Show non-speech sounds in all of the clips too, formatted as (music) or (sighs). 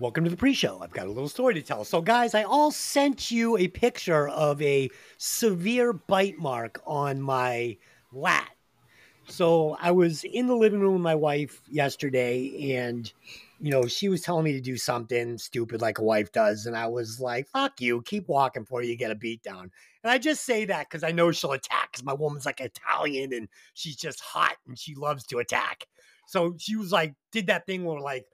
Welcome to the pre-show. I've got a little story to tell. So, guys, I all sent you a picture of a severe bite mark on my lat. So I was in the living room with my wife yesterday, and you know, she was telling me to do something stupid like a wife does, and I was like, "Fuck you! Keep walking before you get a beat down." And I just say that because I know she'll attack. Because my woman's like Italian, and she's just hot, and she loves to attack. So she was like, did that thing where like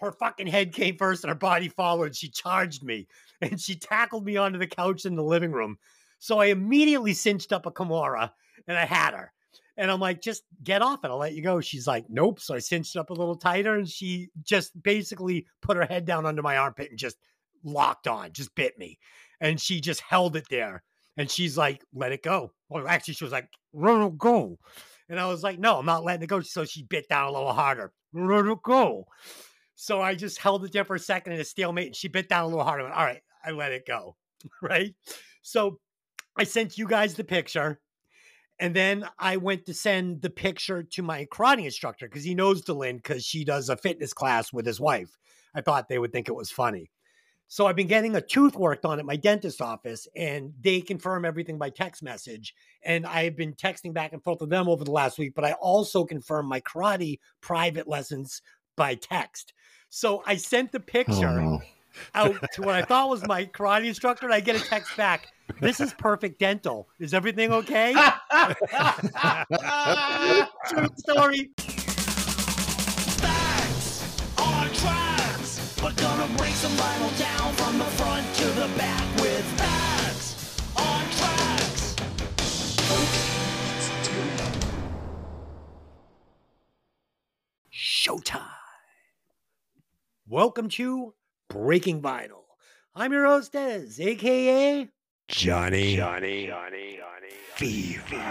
her fucking head came first and her body followed. She charged me and she tackled me onto the couch in the living room. So I immediately cinched up a Kimura and I had her. And I'm like, just get off and I'll let you go. She's like, nope. So I cinched up a little tighter and she just basically put her head down under my armpit and just locked on, just bit me. And she just held it there. And she's like, let it go. Well, actually, she was like, it go. And I was like, no, I'm not letting it go. So she bit down a little harder. It go. So I just held it there for a second in a stalemate and she bit down a little harder. All right, I let it go. (laughs) right. So I sent you guys the picture. And then I went to send the picture to my karate instructor because he knows Delin because she does a fitness class with his wife. I thought they would think it was funny. So I've been getting a tooth worked on at my dentist office, and they confirm everything by text message. And I've been texting back and forth with them over the last week, but I also confirm my karate private lessons by text. So I sent the oh, picture oh, no. out (laughs) to what I thought was my karate instructor, and I get a text back. This is perfect dental. Is everything okay? (laughs) True story. But gonna break some vinyl down from the front to the back with facts on tracks. Showtime. Welcome to Breaking Vinyl. I'm your host, Des, aka Johnny. Johnny. Johnny. Johnny. Fever.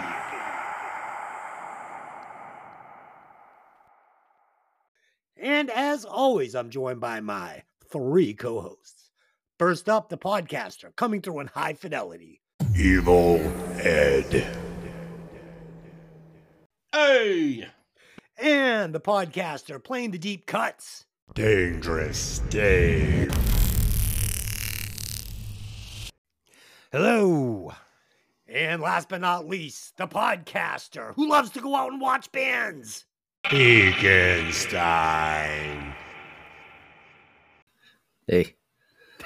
And as always, I'm joined by my three co hosts. First up, the podcaster coming through in high fidelity Evil Ed. Hey! And the podcaster playing the deep cuts Dangerous Dave. Hello. And last but not least, the podcaster who loves to go out and watch bands. Eganstein. Hey.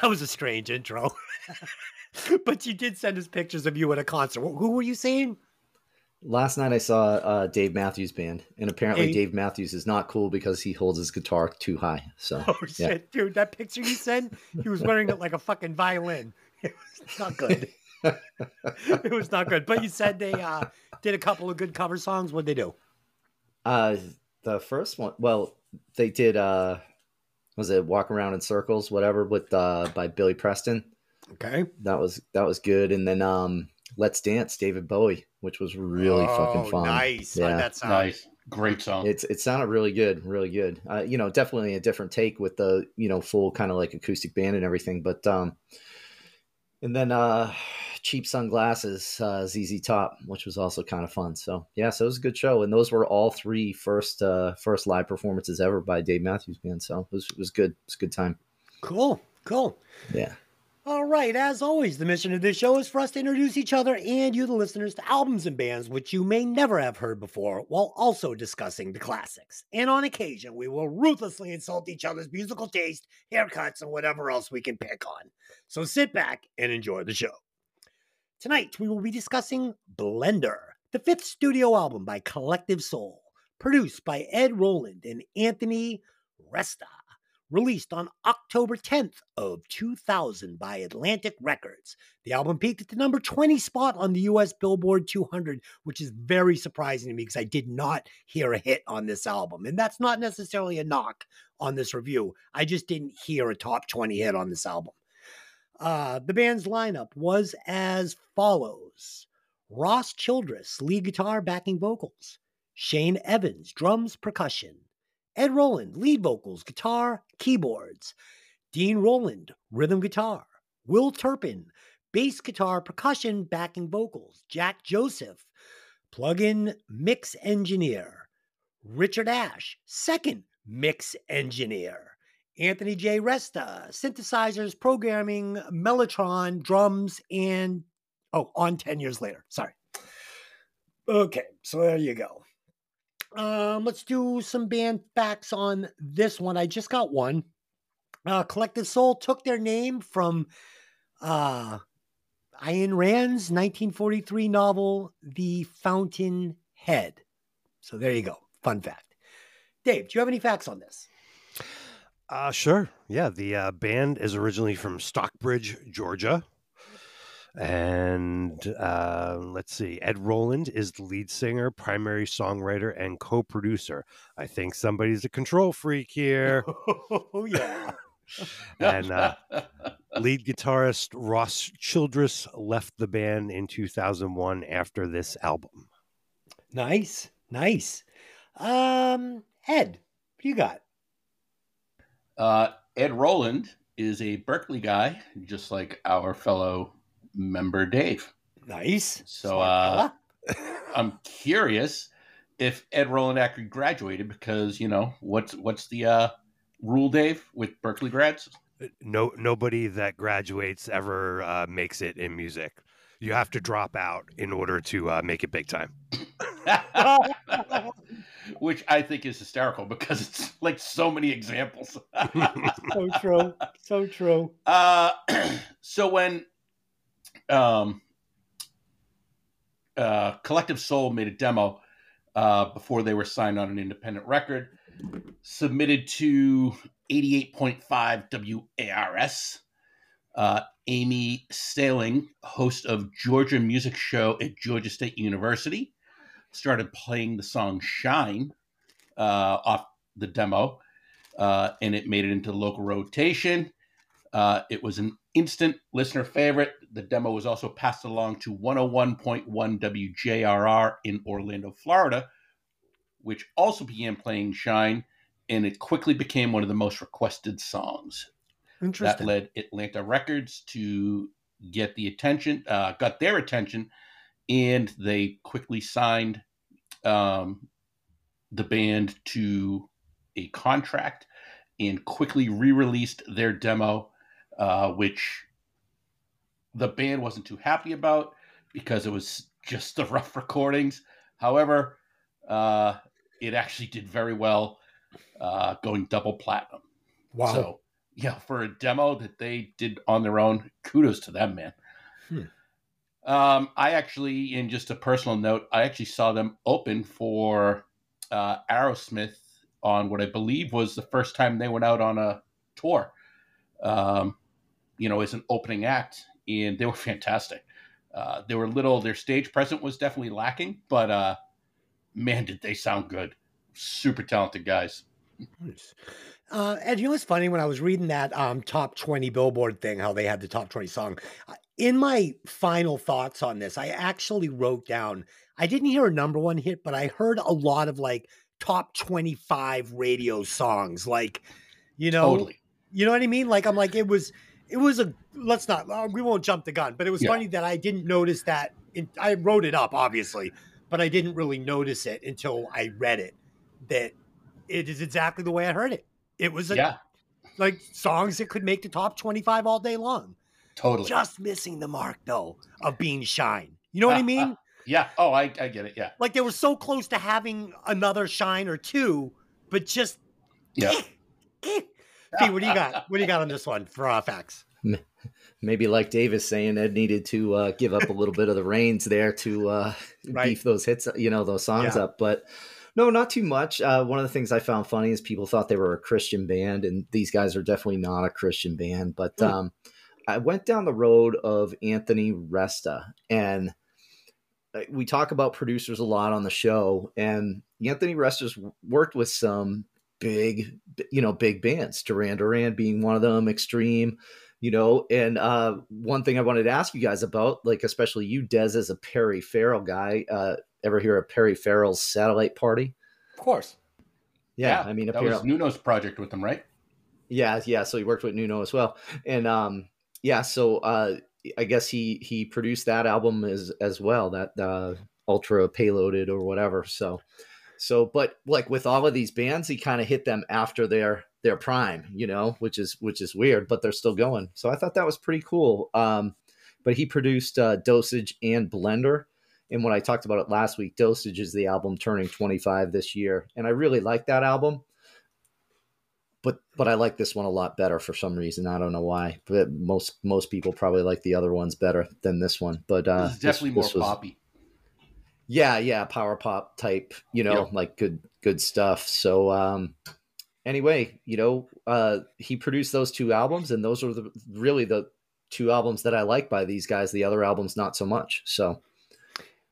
That was a strange intro. (laughs) but you did send us pictures of you at a concert. Who were you saying? Last night I saw uh, Dave Matthews Band, and apparently hey. Dave Matthews is not cool because he holds his guitar too high. So, (laughs) oh shit, yeah. dude, that picture you sent, he was wearing it like a fucking violin. (laughs) It was not good. (laughs) it was not good. But you said they uh, did a couple of good cover songs. What'd they do? Uh, the first one, well, they did. Uh, was it "Walk Around in Circles"? Whatever, with uh, by Billy Preston. Okay, that was that was good. And then um, "Let's Dance," David Bowie, which was really oh, fucking fun. Nice, yeah, that's nice. Great song. It's it sounded really good, really good. Uh, you know, definitely a different take with the you know full kind of like acoustic band and everything. But um, and then uh, cheap sunglasses, uh, ZZ Top, which was also kind of fun. So yeah, so it was a good show, and those were all three first uh, first live performances ever by Dave Matthews Band. So it was it was good. It was a good time. Cool, cool. Yeah. All right, as always, the mission of this show is for us to introduce each other and you, the listeners, to albums and bands which you may never have heard before, while also discussing the classics. And on occasion, we will ruthlessly insult each other's musical taste, haircuts, and whatever else we can pick on. So sit back and enjoy the show. Tonight, we will be discussing Blender, the fifth studio album by Collective Soul, produced by Ed Roland and Anthony Resta, released on October 10th of 2000 by Atlantic Records. The album peaked at the number 20 spot on the US Billboard 200, which is very surprising to me because I did not hear a hit on this album. And that's not necessarily a knock on this review. I just didn't hear a top 20 hit on this album. Uh, the band's lineup was as follows Ross Childress, lead guitar, backing vocals, Shane Evans, drums, percussion, Ed Roland, lead vocals, guitar, keyboards, Dean Roland, rhythm guitar, Will Turpin, bass guitar, percussion, backing vocals, Jack Joseph, plug-in mix engineer, Richard Ash, second mix engineer, Anthony J. Resta, synthesizers, programming, Mellotron, drums, and oh, on 10 years later. Sorry. Okay, so there you go. Um, let's do some band facts on this one. I just got one. Uh, Collective Soul took their name from uh, Ayn Rand's 1943 novel, The Fountain Head. So there you go. Fun fact. Dave, do you have any facts on this? Uh, sure. Yeah, the uh, band is originally from Stockbridge, Georgia. And uh, let's see, Ed Roland is the lead singer, primary songwriter, and co producer. I think somebody's a control freak here. Oh, (laughs) yeah. (laughs) and uh, lead guitarist Ross Childress left the band in 2001 after this album. Nice. Nice. Um, Ed, what do you got? Uh, Ed Roland is a Berklee guy, just like our fellow member Dave. Nice. So uh. (laughs) I'm curious if Ed Roland actually graduated because you know what's what's the uh, rule, Dave, with Berklee grads? No, nobody that graduates ever uh, makes it in music. You have to drop out in order to uh, make it big time. (laughs) Which I think is hysterical because it's like so many examples. (laughs) so true. So true. Uh, (clears throat) so when um, uh, Collective Soul made a demo uh, before they were signed on an independent record, submitted to 88.5 WRAS. Uh, Amy Staling, host of Georgia Music Show at Georgia State University, started playing the song Shine uh, off the demo, uh, and it made it into local rotation. Uh, it was an instant listener favorite. The demo was also passed along to 101.1 WJRR in Orlando, Florida, which also began playing Shine, and it quickly became one of the most requested songs. That led Atlantic Records to get the attention, uh, got their attention, and they quickly signed um, the band to a contract and quickly re-released their demo, uh, which the band wasn't too happy about because it was just the (laughs) rough recordings. However, uh, it actually did very well, uh, going double platinum. wow. So, yeah, for a demo that they did on their own, kudos to them, man. Hmm. Um, I actually, in just a personal note, I actually saw them open for uh, Aerosmith on what I believe was the first time they went out on a tour. Um, you know, as an opening act, and they were (laughs) fantastic. Uh, they were little. Their stage presence was definitely lacking, but uh, man, did they sound good! Super talented guys. Nice. Uh, and you know what's funny? When I was reading that um, top 20 Billboard thing, how they had the top 20 song, uh, in my final thoughts on this, I actually wrote down, I didn't hear a number one hit, but I heard a lot of like top 25 radio songs. Like, you know, Totally. you know what I mean? Like, I'm like, it was, it was a, let's not, uh, we won't jump the gun, but it was Yeah. funny that I didn't notice that. In, I wrote it up, obviously, but I didn't really notice it until I read it that it is exactly the way I heard it. It was a, Yeah, like songs that could make the top 25 all day long. totally. Just missing the mark though of being shine. You know what I mean? (laughs) Yeah. Oh, I, I get it. Yeah. Like they were so close to having another shine or two, but just Yeah. eh, eh. (laughs) Fee, what do you got? What do you got on this one for uh, facts? Maybe like Davis saying, Ed needed to uh, give up a little bit of the reins there to uh, (laughs) Right. beef those hits, you know, those songs Yeah. up. But no, not too much. Uh, one of the things I found funny is people thought they were a Christian band, and these guys are definitely not a Christian band. But Hmm. um, I went down the road of Anthony Resta, and uh, we talk about producers a lot on the show, and Anthony Resta's worked with some big, you know, big bands. Duran Duran being one of them, Extreme, you know. And uh, one thing I wanted to ask you guys about, like especially you, Des, as a Perry Farrell guy, uh, ever hear of Perry Farrell's Satellite Party? Of course. Yeah, I mean, that was Nuno's project with them, right? yeah, yeah. So he worked with Nuno as well, and um, yeah. So uh, I guess he he produced that album as as well, that uh, Ultra Payloaded or whatever. So So, but like with all of these bands, he kind of hit them after their their prime, you know, which is which is weird, but they're still going. So I thought that was pretty cool. Um, but he produced uh, Dosage and Blender. And when I talked about it last week, Dosage is the album turning 25 this year, and I really like that album. But but I like this one a lot better for some reason. I don't know why. But most most people probably like the other ones better than this one. But uh, this is definitely this, more this was, poppy. Yeah yeah power pop type you know Yep. like good good stuff so um anyway you know uh he produced those two albums and those are the really the two albums that i like by these guys the other albums not so much so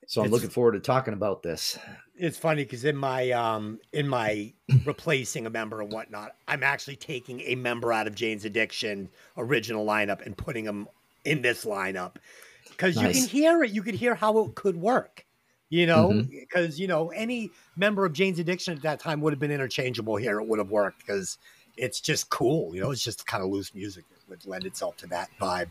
so i'm It's- looking forward to talking about this It's funny because in my um in my (clears throat) replacing a member and whatnot, I'm actually taking a member out of Jane's Addiction original lineup and putting them in this lineup because you can hear it. You could hear how it could work. You know, because you know any member of Jane's Addiction at that time would have been interchangeable here. It would have worked because it's just cool. You know, it's just kind of loose music that would lend itself to that vibe.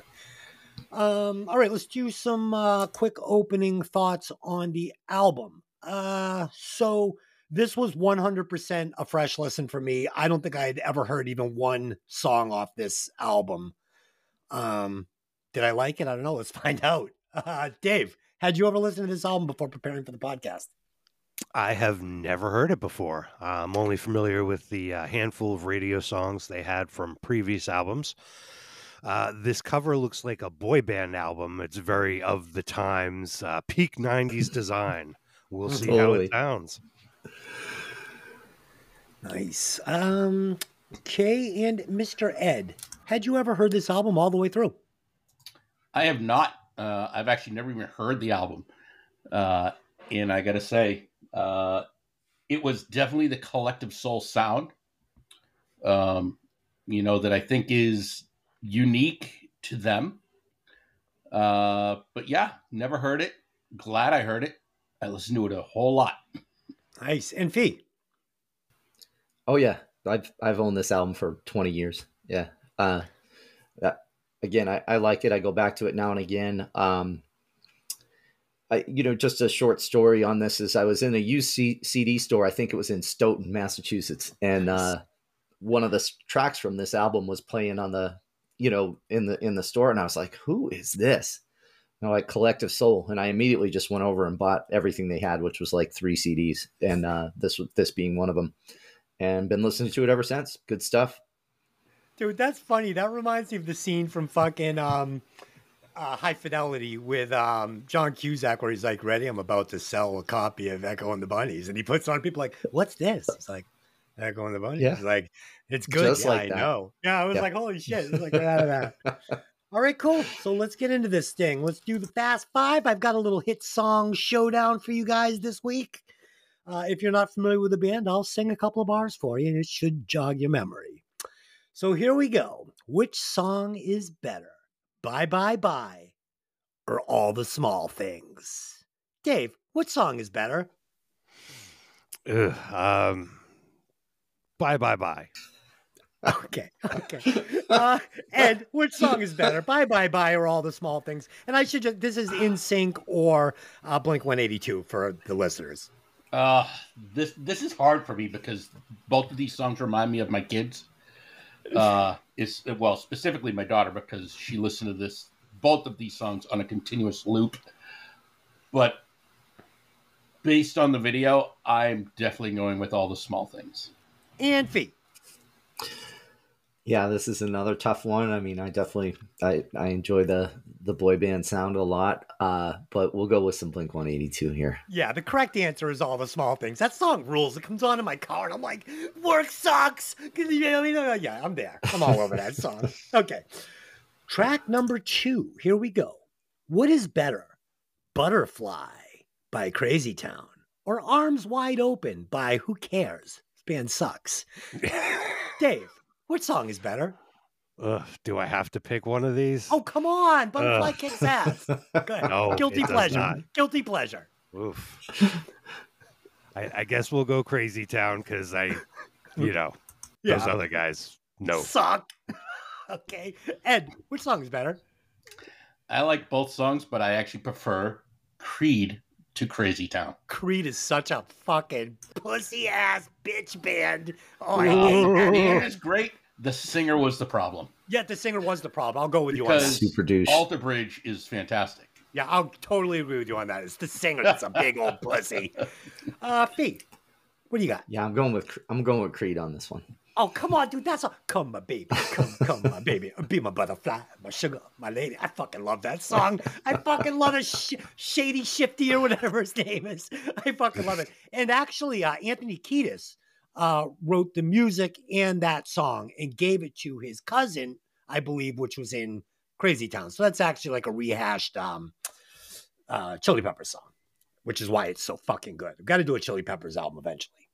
Um, all right, let's do some uh, quick opening thoughts on the album. Uh, so this was 100% a fresh listen for me. I don't think I had ever heard even one song off this album. Um, did I like it? I don't know. Let's (laughs) find out. Uh, (laughs) Dave, had you ever listened to this album before preparing for the podcast? I have never heard it before. Uh, I'm only familiar with the uh, handful of radio songs they had from previous albums. Uh, this cover looks like a boy band album. It's very of the times, uh, peak 90s (laughs) design. We'll see how it sounds. Nice. Um, okay, and Mr. Ed, had you ever heard this album all the way through? I have not. Uh, I've actually never even heard the album, uh, and I got to say, uh, it was definitely the collective soul sound. Um, you know that I think is unique to them. Uh, but yeah, never heard it. Glad I heard it. I listened to it a whole lot. Nice. And Fee. oh yeah i've i've owned this album for 20 years yeah uh that, again I, I like it i go back to it now and again um I, you know, just a short story on this is I was in a used CD store. I think it was in Stoughton, Massachusetts, and Nice. uh, one of the tracks from this album was playing on the, you know, in the in the store, and I was like, "Who is this?" And like Collective Soul, and I immediately just went over and bought everything they had, which was like three CDs, and uh, this this being one of them, and been listening to it ever since. Good stuff. Dude, that's funny. That reminds me of the scene from fucking um, uh, High Fidelity with um, John Cusack, where he's like, "Ready? I'm about to sell a copy of Echo and the Bunnies," and he puts on. People like, "What's this?" He's like, "Echo and the Bunnies." Yeah. He's like, "It's good." Just yeah, like I that. know. Yeah, I was Yeah. like, "Holy shit!" It's like right out of that. (laughs) All right, cool. So let's get into this thing. Let's do the Fast Five. I've got a little hit song showdown for you guys this week. Uh, if you're not familiar with the band, I'll sing a couple of bars for you, and it should jog your memory. So here we go. Which song is better? Bye Bye Bye or All the Small Things? Dave, what song is better? Ugh, um, bye, bye, bye. Okay, okay. Uh, Ed, which song is better? Bye Bye Bye or All the Small Things? And I should just, this is NSYNC or uh, Blink 182 for the listeners. Uh, this this is hard for me because both of these songs remind me of my kids. Uh, it's well specifically my daughter because she listened to this both of these songs on a continuous loop. But based on the video, I'm definitely going with all the small things. And Fee. Yeah, this is another tough one. I mean, I definitely I, I enjoy the the boy band sound a lot, uh, but we'll go with some Blink One Eighty Two here. Yeah, the correct answer is all the small things. That song rules. It comes on in my car, and I'm like, work sucks. 'Cause, you know, you know, yeah, I'm there. I'm all over that song. (laughs) Okay. Track number two. Here we go. What is better, Butterfly by Crazy Town or Arms Wide Open by Who Cares? This band sucks. (laughs) Dave, which song is better? Ugh, do I have to pick one of these? Oh, come on. Butterfly Ugh. kicks ass. (laughs) Good. No, Guilty pleasure. Guilty pleasure. Oof. I, I guess we'll go Crazy Town because I, you know, those other guys. No, Suck. (laughs) okay. Ed, which song is better? I like both songs, but I actually prefer Creed to Crazy Town. Creed is such a fucking pussy ass bitch band. Oh, I hate that. And it's great. The singer was the problem. Yeah, the singer was the problem. I'll go with you on that. Super douche. Alter Bridge is fantastic. Yeah, I'll totally agree with you on that. It's the singer that's a big old pussy. (laughs) Uh, Fee, what do you got? Yeah, I'm going with Cre- I'm going with Creed on this one. Oh, come on, dude. That's a come, my baby. Come, come, my baby. Be my butterfly, my sugar, my lady. I fucking love that song. I fucking love it. Sh- Shady Shifty or whatever his name is. I fucking love it. And actually, uh, Anthony Kiedis uh, wrote the music and that song and gave it to his cousin, I believe, which was in Crazy Town. So that's actually like a rehashed um, uh, Chili Peppers song, which is why it's so fucking good. I've got to do a Chili Peppers album eventually.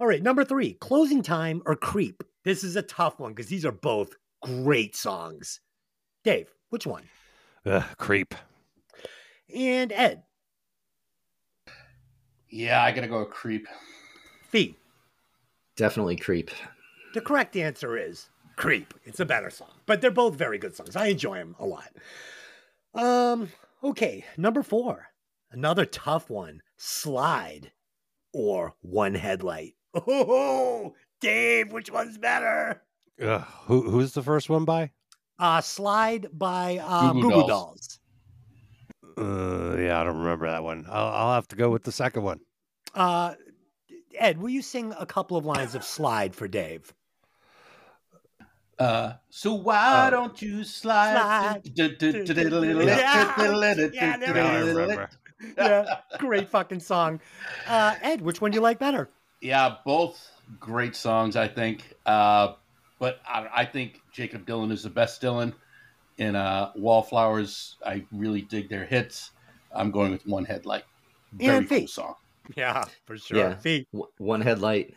All right, number three, Closing Time or Creep. This is a tough one because these are both great songs. Dave, which one? Ugh, creep. And Ed, Yeah, I gotta go with Creep. Fee. Definitely Creep. The correct answer is Creep. It's a better song, but they're both very good songs. I enjoy them a lot. Um, okay, number four, another tough one, Slide or One Headlight. Oh, Dave, which one's better? Ugh, who who's the first one by? Uh, Slide by uh, Goo Goo Goo Goo Dolls. Dolls. Uh, yeah, I don't remember that one. I'll, I'll have to go with the second one. Uh, Ed, will you sing a couple of lines of Slide for Dave? Uh, so why Oh. don't you slide? Yeah, yeah, there Yeah, I it is. remember. Yeah, great fucking song. Uh, Ed, which one do you like better? Yeah, both great songs, I think. Uh, but I, I think Jakob Dylan is the best Dylan. In uh, Wallflowers, I really dig their hits. I'm going with One Headlight. Very And cool Fee. song. Yeah, for sure. Yeah. Fee. One headlight.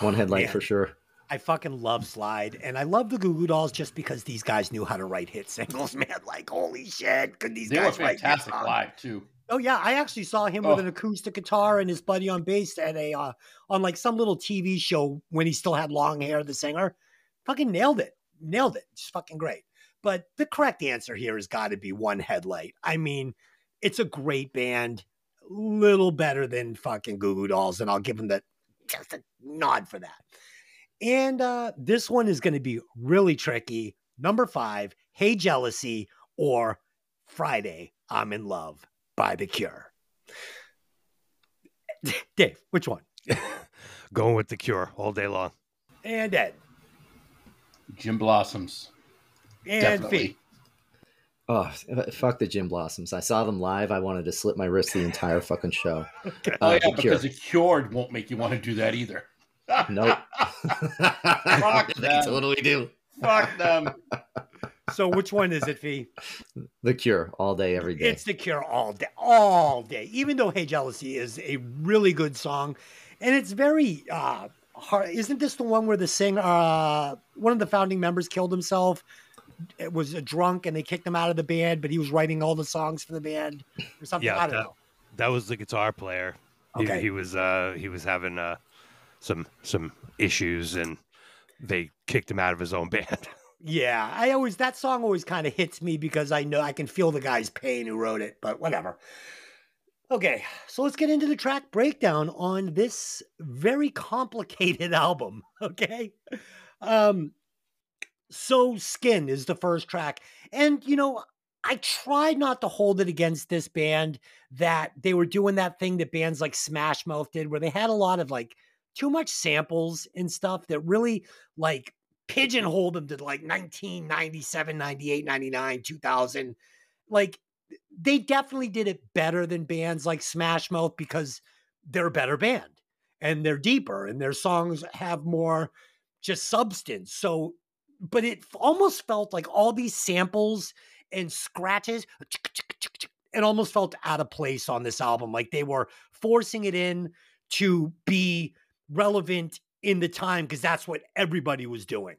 One Oh, headlight man. for sure. I fucking love Slide, and I love the Goo Goo Dolls just because these guys knew how to write hit singles, (laughs) man. Like, holy shit, could these They were guys write hit fantastic songs? live too. Oh yeah, I actually saw him Oh. with an acoustic guitar and his buddy on bass at a uh, on like some little TV show when he still had long hair. The singer, fucking nailed it, nailed it. It's fucking great. But the correct answer here has got to be One Headlight. I mean, it's a great band, little better than fucking Goo Goo Dolls, and I'll give them that just a nod for that. And uh, this one is going to be really tricky. Number five, Hey Jealousy or Friday, I'm in Love by The Cure. Dave, which one? (laughs) Going with the Cure all day long. And Ed. Gin Blossoms, And definitely. Fee. Oh, fuck the Gin Blossoms. I saw them live. I wanted to slip my wrist the entire fucking show. (laughs) Oh Uh, yeah, The Cure. because the cured won't make you want to do that either. Nope. (laughs) they them. totally do. Fuck them. So which one is it, Fee? The Cure all day, every day. It's The Cure all day, all day. Even though Hey Jealousy is a really good song, and it's very uh hard. Isn't this the one where the singer, uh, one of the founding members, killed himself? It was a drunk, and they kicked him out of the band, but he was writing all the songs for the band or something. Yeah, I don't that- know. That was the guitar player. He- Okay. He, was uh he was having uh some some issues and they kicked him out of his own (laughs) band. Yeah, I always that song always kind of hits me because I know I can feel the guy's pain who wrote it, but whatever. Okay, so let's get into the track breakdown on this very complicated (laughs) album, okay? Um so Skin is the first track. And you know, I tried not to hold it against this band that they were doing that thing that bands like Smash Mouth did where they had a lot of like too much samples and stuff that really like pigeonholed them to like 1997, 98, 99, 2000. Like they definitely did it better than bands like Smash Mouth because they're a better band and they're deeper and their songs have more just substance. So, but it almost felt like all these samples and scratches, it almost felt out of place on this album. Like they were forcing it in to be relevant in the time because that's what everybody was doing.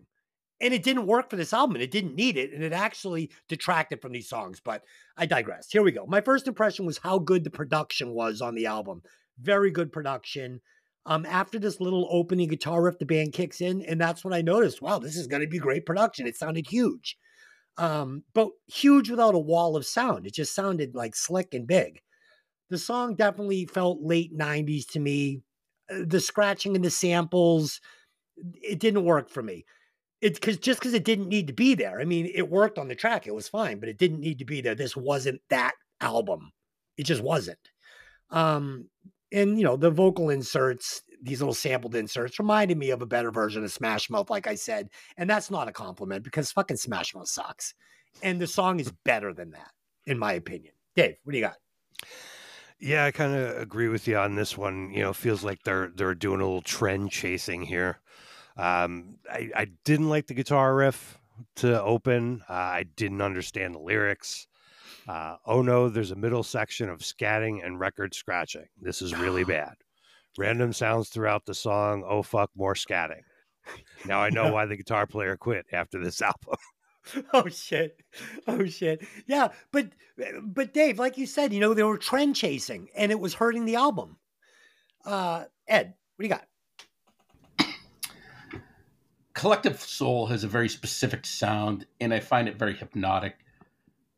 And it didn't work for this album and it didn't need it. And it actually detracted from these songs. But I digress. Here we go. My first impression was how good the production was on the album. Very good production. Um, after this little opening guitar riff, the band kicks in, and that's when I noticed, wow, this is going to be great production. It sounded huge, um, but huge without a wall of sound. It just sounded like slick and big. The song definitely felt late 90s to me. Uh, The scratching and the samples, it didn't work for me. It's because just because it didn't need to be there. I mean, it worked on the track, it was fine, but it didn't need to be there. This wasn't that album. It just wasn't. Um, and you know, the vocal inserts, these little sampled inserts, reminded me of a better version of Smash Mouth, like I said. And that's not a compliment because fucking Smash Mouth sucks. And the song is better than that, in my opinion. Dave, what do you got? Yeah, I kind of agree with you on this one. You know, feels like they're they're doing a little trend chasing here. Um, I, I didn't like the guitar riff to open. Uh, I didn't understand the lyrics. Uh, oh no, there's a middle section of scatting and record scratching. This is really (gasps) bad. Random sounds throughout the song. Oh fuck, more scatting. Now I know Yeah. (laughs) why the guitar player quit after this (laughs) album. (laughs) oh shit oh shit yeah but but dave like you said you know they were trend chasing and it was hurting the album uh ed what do you got Collective Soul has a very specific sound, and I find it very hypnotic.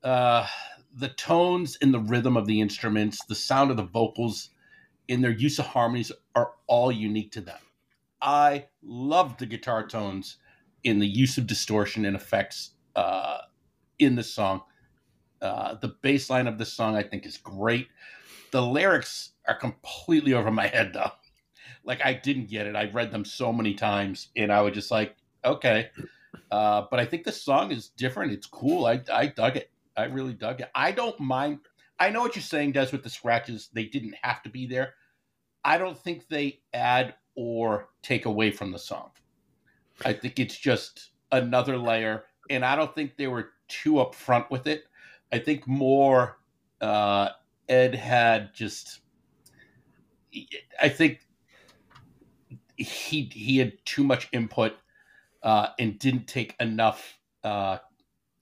Uh, the tones and the rhythm of the instruments, the sound of the vocals, and their use of harmonies are all unique to them. I love the guitar tones in the use of distortion and effects uh, in the song. Uh, the bass line of the song, I think, is great. The lyrics are completely over my head, though (laughs) like I didn't get it. I read them so many times, and I was just like, okay. Uh, but I think the song is different. It's cool. I I dug it. I really dug it. I don't mind. I know what you're saying, Des, with the scratches. They didn't have to be there. I don't think they add or take away from the song. I think it's just another layer, and I don't think they were too upfront with it. I think more uh, Ed had just. I think he he had too much input uh, and didn't take enough uh,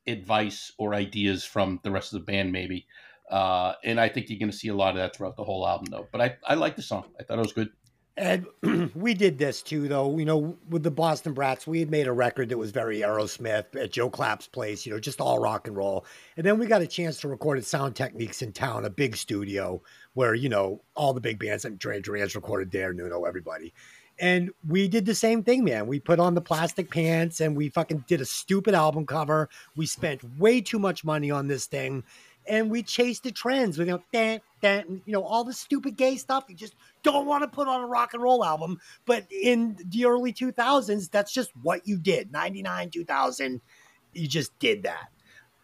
advice or ideas from the rest of the band, maybe. Uh, and I think you're going to see a lot of that throughout the whole album, though. But I, I like the song. I thought it was good. Ed (clears throat) we did this too though you know with the boston brats we had made a record that was very aerosmith at joe clapp's place you know just all rock and roll and then we got a chance to record at sound techniques in town a big studio where you know all the big bands and Duran Duran's recorded there nuno everybody And we did the same thing, man. We put on the plastic pants and we fucking did a stupid album cover. We spent way too much money on this thing and we chased the trends with, you know, dan, dan, you know, all the stupid gay stuff. You just don't want to put on a rock and roll album. But in the early 2000s, that's just what you did. 99, 2000, you just did that.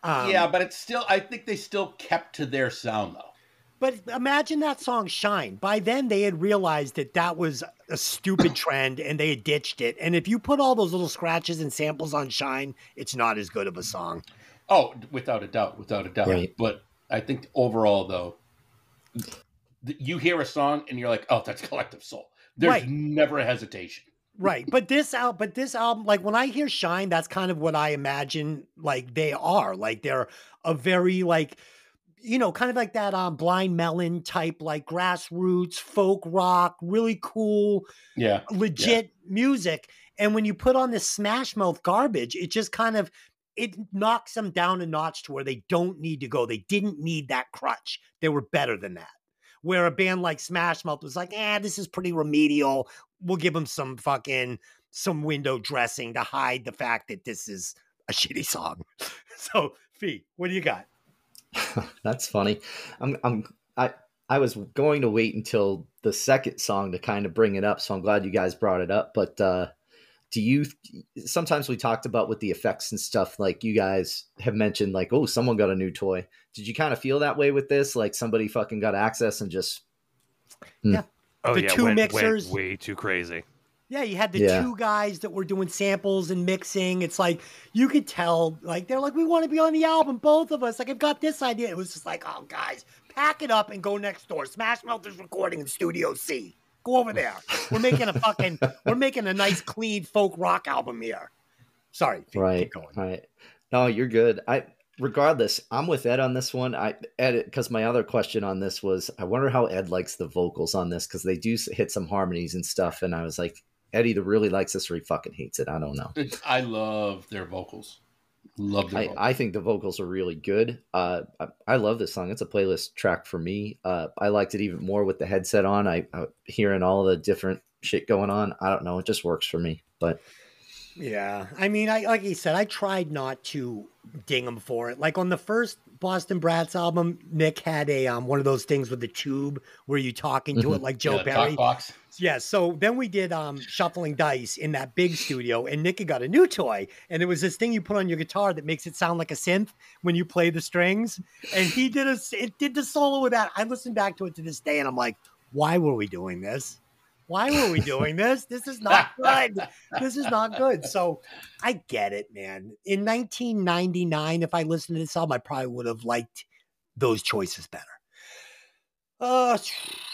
Um, yeah, but it's still. I think they still kept to their sound though. But imagine that song Shine. By then, they had realized that that was a stupid trend and they had ditched it. And if you put all those little scratches and samples on Shine, it's not as good of a song. Oh, without a doubt, without a doubt. Right. But I think overall, though, th- you hear a song and you're like, "Oh, that's (laughs) Collective Soul." There's Right. never a hesitation. Right. But this out but this album, like when I hear Shine, that's kind of what I imagine like they are. Like they're a very like you know, kind of like that um blind melon type, like grassroots, folk rock, really cool, Yeah, legit music. And when you put on this smash mouth garbage, it just kind of it knocks them down a notch to where they don't need to go. They didn't need that crutch. They were better than that. Where a band like Smash Mouth was like, eh, this is pretty remedial. We'll give them some fucking some window dressing to hide the fact that this is a (laughs) shitty song. (laughs) So, Fee, what do you got? (laughs) That's funny. I'm I'm I I was going to wait until the second song to kind of bring it up, so I'm glad you guys brought it up. But uh do you sometimes we talked about with the effects and stuff like you guys have mentioned like oh someone got a new toy did you kind of feel that way with this like somebody fucking got access and just hmm. yeah. Oh The yeah, two went, went mixers. way too crazy. Yeah, you had the Yeah. two guys that were doing samples and mixing. It's like you could tell, like they're like, we want to be on the album, both of us. Like I've got this idea. It was just like, oh guys, pack it up and go next door. Smash Mouth is recording in Studio C. Go over there. We're making a fucking, we're making a nice, clean folk rock album here. Sorry, keep- right keep going. right no you're good i regardless i'm with ed on this one i ed because my other question on this was i wonder how ed likes the vocals on this because they do hit some harmonies and stuff and i was like ed either really likes this or he fucking hates it i don't know (laughs) I love their vocals. Love the I. I think the vocals are really good. Uh, I, I love this song. It's a playlist track for me. Uh, I liked it even more with the headset on. I, I hearing all the different shit going on. I don't know. It just works for me. But Yeah, I mean, I like he said, I tried not to ding him for it. Like on the first Boston Brats album, Nick had a um one of those things with the tube where you talking to it like Joe Yeah, Perry. Box. Yeah, so then we did um shuffling dice in that big studio, and Nick got a new toy, and it was this thing you put on your guitar that makes it sound like a synth when you play the strings. And he did a it did the solo with that. I listened back to it to this day, and I'm like, why were we doing this? Why were we doing this? This is not good. This is not good. So I get it, man. In 1999, if I listened to this album, I probably would have liked those choices better. Uh,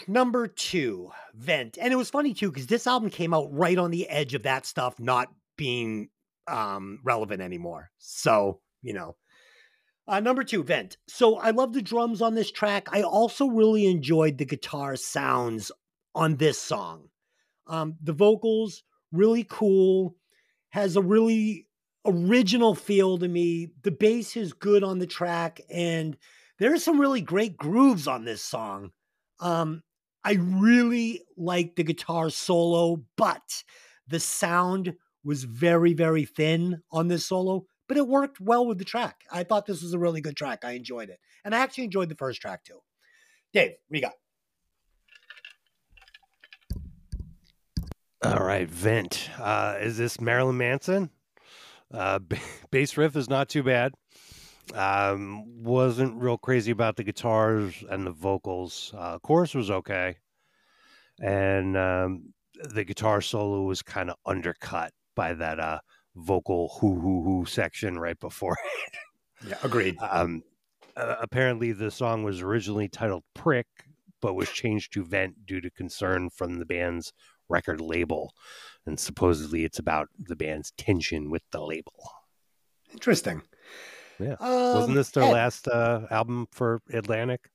number two, Vent, and it was funny too because this album came out right on the edge of that stuff not being um relevant anymore. So you know, uh, number two, Vent. So I love the drums on this track. I also really enjoyed the guitar sounds on this song. Um, the vocals really cool, has a really original feel to me. The bass is good on the track, and there are some really great grooves on this song. Um, I really like the guitar solo, but the sound was very, very thin on this solo, but it worked well with the track. I thought this was a really good track. I enjoyed it. And I actually enjoyed the first track too. Dave, what do you got? All right, Vent. Uh, is this Marilyn Manson? Uh, b- (laughs) bass riff is not too bad. Um, wasn't real crazy about the guitars and the vocals. Uh, chorus was okay, and um, the guitar solo was kind of undercut by that uh, vocal hoo hoo hoo section right before. Yeah, agreed. um, uh, apparently, the song was originally titled "Prick," but was changed to "Vent" due to concern from the band's record label, and supposedly it's about the band's tension with the label. Interesting. Yeah. Um, Wasn't this their Ed, last uh, album for Atlantic?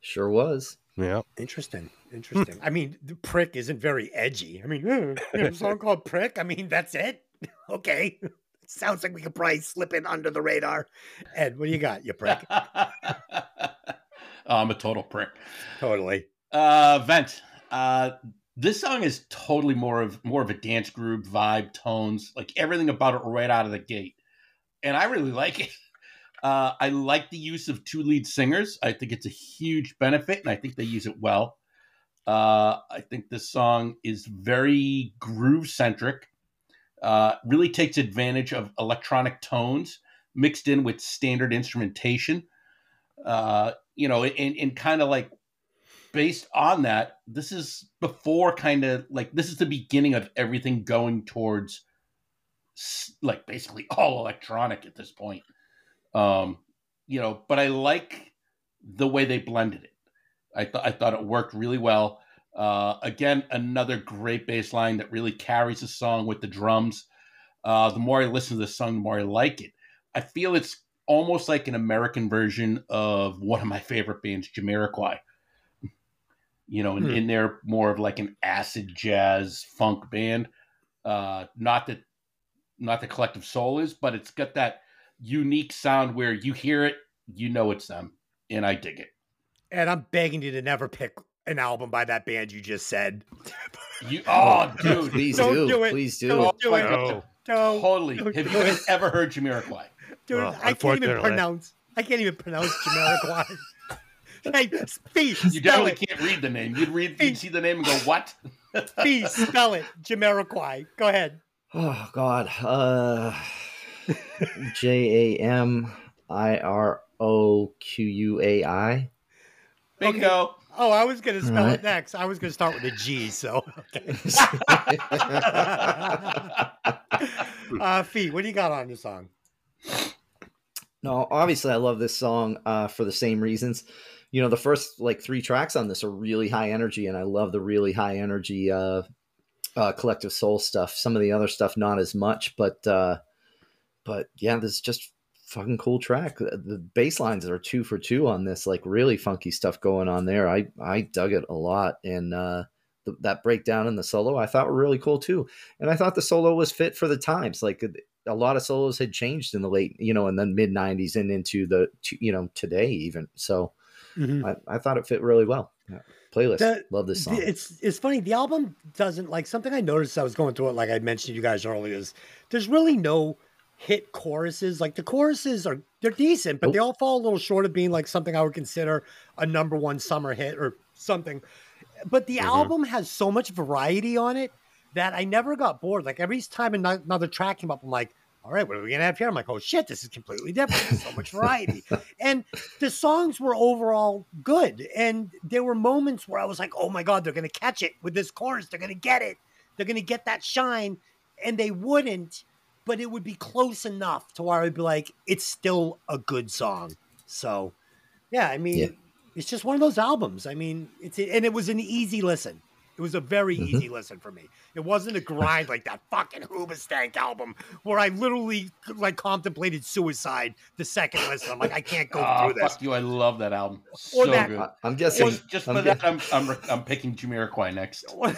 sure was. Yeah. Interesting. Interesting. I mean, the prick isn't very edgy. I mean, eh, you know, a song called Prick. I mean, that's it. (laughs) Okay. (laughs) Sounds like we could probably slip in under the radar. Ed, what do you got, you prick? (laughs) I'm a total prick. totally. Uh, Vent. Uh, this song is totally more of more of a dance groove vibe, tones, like everything about it right out of the gate, and I really like it. (laughs) Uh, I like the use of two lead singers. I think it's a huge benefit, and I think they use it well. Uh, I think this song is very groove centric. Uh, really takes advantage of electronic tones mixed in with standard instrumentation. Uh, you know, and, and kind of like based on that, this is before kind of like this is the beginning of everything going towards like basically (laughs) all electronic at this point. Um, you know, but I like the way they blended it. I thought I thought it worked really well. Uh, again, another great bass line that really carries the song with the drums. Uh, the more I listen to the song, the more I like it. I feel it's almost like an American version of one of my favorite bands, Jamiroquai. You know, and, Hmm. and they're more of like an acid jazz funk band. Uh, not that not the collective soul is, but it's got that unique sound where you hear it, you know it's them, and I dig it. And I'm begging you to never pick an album by that band you just said. You, oh, dude, Please Don't do. do it. Please do. Don't do it. Oh, No, totally. Don't Have you guys ever heard Jamiroquai? dude, Well, I can't even pronounce. I can't even pronounce Jamiroquai. (laughs) hey, Fee, You spell definitely it. can't read the name. You'd read, you'd see the name and go, "What?" Fee, spell it. Jamiroquai. Go ahead. Oh God. Uh, J A M I R O Q U A I. Bingo. Oh, I was gonna spell Right. it next. I was gonna start with a G. So, okay. (laughs) uh, Fee, what do you got on the song? No, obviously I love this song uh, for the same reasons. You know, the first like three tracks on this are really high energy, and I love the really high energy uh, uh, collective soul stuff. Some of the other stuff not as much, but uh, but yeah, this is just fucking cool track. The bass lines are two for two on this, like really funky stuff going on there. I I dug it a lot, and uh, the, that breakdown in the solo I thought were really cool too. And I thought the solo was fit for the times, like a lot of solos had changed in the late, you know, in the mid '90s and into the, you know, today even. So mm-hmm. I, I, thought it fit really well. Yeah. Playlist, the, love this song. It's it's funny. The album doesn't like something I noticed. I was going through it, like I mentioned you guys earlier. Is there's really no hit choruses. Like the choruses are they're decent, but they all fall a little short of being like something I would consider a number one summer hit or something. But the mm-hmm. album has so much variety on it that I never got bored. Like every time another track came up, I'm like, all right, what are we gonna have here? I'm like, oh shit, this is completely different. There's so much (laughs) variety. and the songs were overall good. And there were moments where I was like, oh my God, they're gonna catch it with this chorus. They're gonna get it. They're gonna get that shine. And they wouldn't but it would be close enough to where I'd be like, it's still a good song. So, yeah, I mean, yeah. it's just one of those albums. I mean, it's and it was an easy listen. It was a very mm-hmm. easy listen for me. It wasn't a grind like that fucking Hoobastank album where I literally like contemplated suicide the second listen. I'm like, I can't go oh, (laughs) through this. Fuck you! I love that album. So that, good. I'm guessing just, just I'm for that, I'm, I'm I'm picking Jamiroquai next. (laughs) Sweet.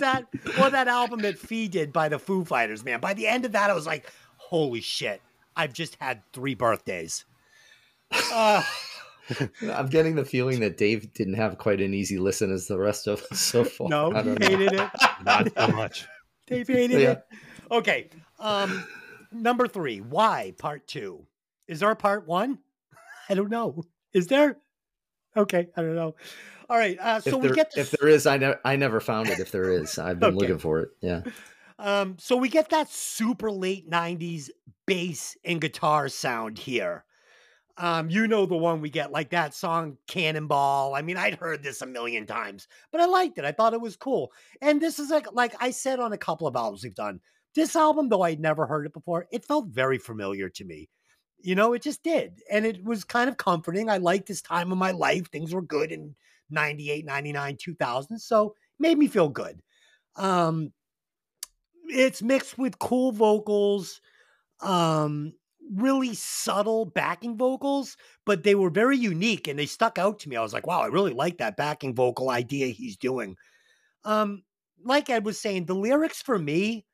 that? What that album that Fee did by the Foo Fighters, man. By the end of that, I was like, holy shit! I've just had three birthdays. (laughs) Uh, I'm getting the feeling that Dave didn't have quite an easy listen as the rest of us so far. No, he hated it. (laughs) Not so much. Dave hated yeah. it. Okay. Um, number three, why part two? Is there a part one? (laughs) I don't know. Is there? Okay, I don't know. All right. Uh, so there, we get to... if there is, I ne- I never found it. If there is, I've been okay. looking for it. Yeah. (laughs) Um, so we get that super late '90s bass and guitar sound here. Um, you know the one we get, like that song Cannonball. I mean, I'd heard this a million times, but I liked it. I thought it was cool. And this is like like I said on a couple of albums we've done. This album, though I'd never heard it before, it felt very familiar to me. You know, it just did. And it was kind of comforting. I liked this time of my life. Things were good in 98, 99, 2000. So it made me feel good. Um, it's mixed with cool vocals. Um, really subtle backing vocals, but they were very unique and they stuck out to me. I was like, wow, I really like that backing vocal idea he's doing. Um, like Ed was saying, the lyrics for me,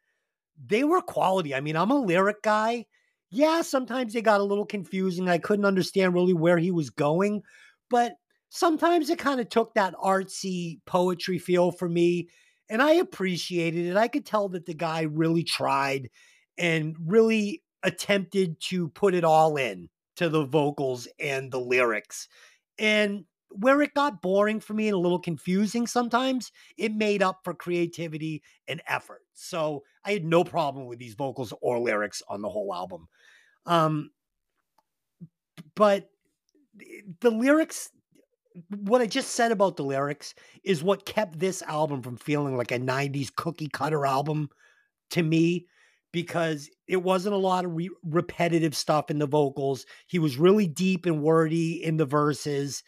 they were quality. I mean, I'm a lyric guy. Yeah, sometimes they got a little confusing. I couldn't understand really where he was going, but sometimes it kind of took that artsy poetry feel for me. And I appreciated it. I could tell that the guy really tried and really attempted to put it all in to the vocals and the lyrics. And where it got boring for me and a little confusing sometimes, it made up for creativity and effort. So I had no problem with these vocals or lyrics on the whole album. Um, but the lyrics, what I just said about the lyrics is what kept this album from feeling like a 90s cookie cutter album to me because it wasn't a lot of re- repetitive stuff in the vocals. He was really deep and wordy in the verses.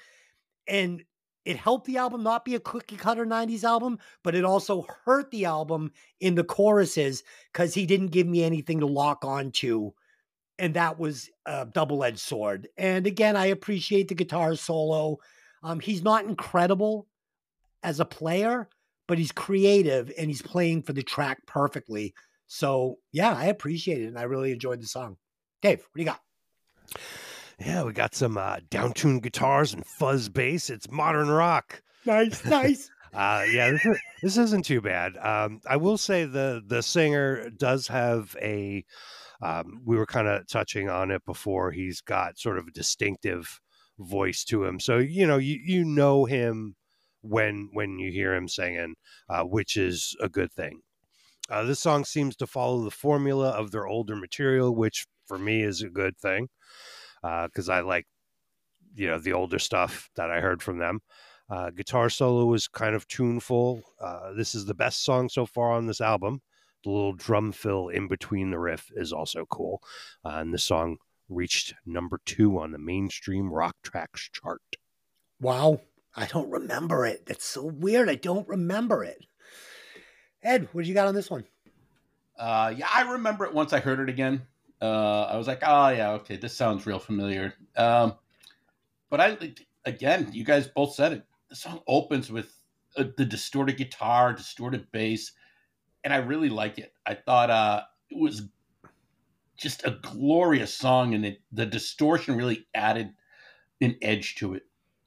And it helped the album not be a cookie cutter 90s album, but it also hurt the album in the choruses because he didn't give me anything to lock on to. And that was a double edged sword. And again, I appreciate the guitar solo. Um, he's not incredible as a player, but he's creative and he's playing for the track perfectly. So yeah, I appreciate it and I really enjoyed the song. Dave, what do you got? Yeah, we got some uh, down-tuned guitars and fuzz bass. It's modern rock. Nice, nice. (laughs) uh, yeah, this, is, this isn't too bad. Um, I will say the the singer does have a. Um, we were kind of touching on it before. He's got sort of a distinctive voice to him, so you know you you know him when when you hear him singing, uh, which is a good thing. Uh, this song seems to follow the formula of their older material, which for me is a good thing because uh, I like, you know, the older stuff that I heard from them. Uh, guitar solo was kind of tuneful. Uh, this is the best song so far on this album. The little drum fill in between the riff is also cool. Uh, and the song reached number two on the mainstream rock tracks chart. Wow. I don't remember it. That's so weird. I don't remember it. Ed, what do you got on this one? Uh, yeah, I remember it once I heard it again. Uh, I was like, oh yeah, okay, this sounds real familiar. Um, but I again, you guys both said it. The song opens with uh, the distorted guitar, distorted bass, and I really like it. I thought uh, it was just a glorious song, and it, the distortion really added an edge to it,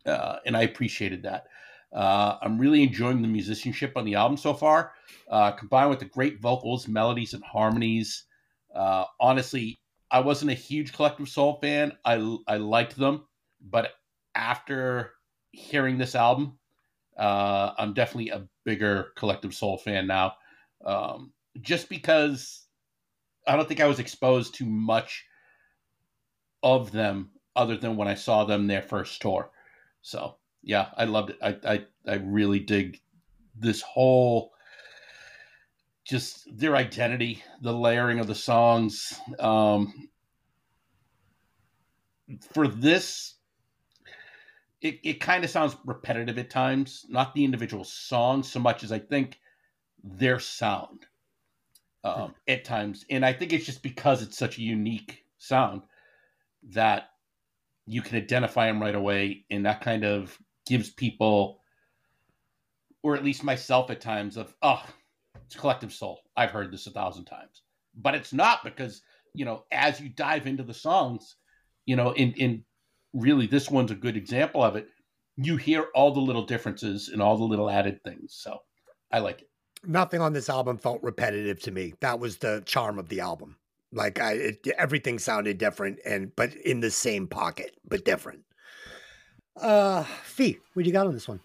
uh, and I appreciated that. Uh, I'm really enjoying the musicianship on the album so far, uh, combined with the great vocals, melodies, and harmonies. Uh, honestly, I wasn't a huge Collective Soul fan. I I liked them, but after hearing this album, uh, I'm definitely a bigger Collective Soul fan now. Um, just because I don't think I was exposed to much of them other than when I saw them their first tour. So yeah, I loved it. I I, I really dig this whole just their identity, the layering of the songs. Um, for this, it, it kind of sounds repetitive at times, not the individual songs so much as I think their sound um, at times. And I think it's just because it's such a unique sound that you can identify them right away. And that kind of gives people, or at least myself at times, of, oh, it's collective soul. I've heard this a thousand times. But it's not because, you know, as you dive into the songs, you know, in, in really this one's a good example of it. You hear all the little differences and all the little added things. So I like it nothing on this album felt repetitive to me. That was the charm of the album. Like I, it, everything sounded different, and but in the same pocket, but different. Uh, Fee, what do you got on this one?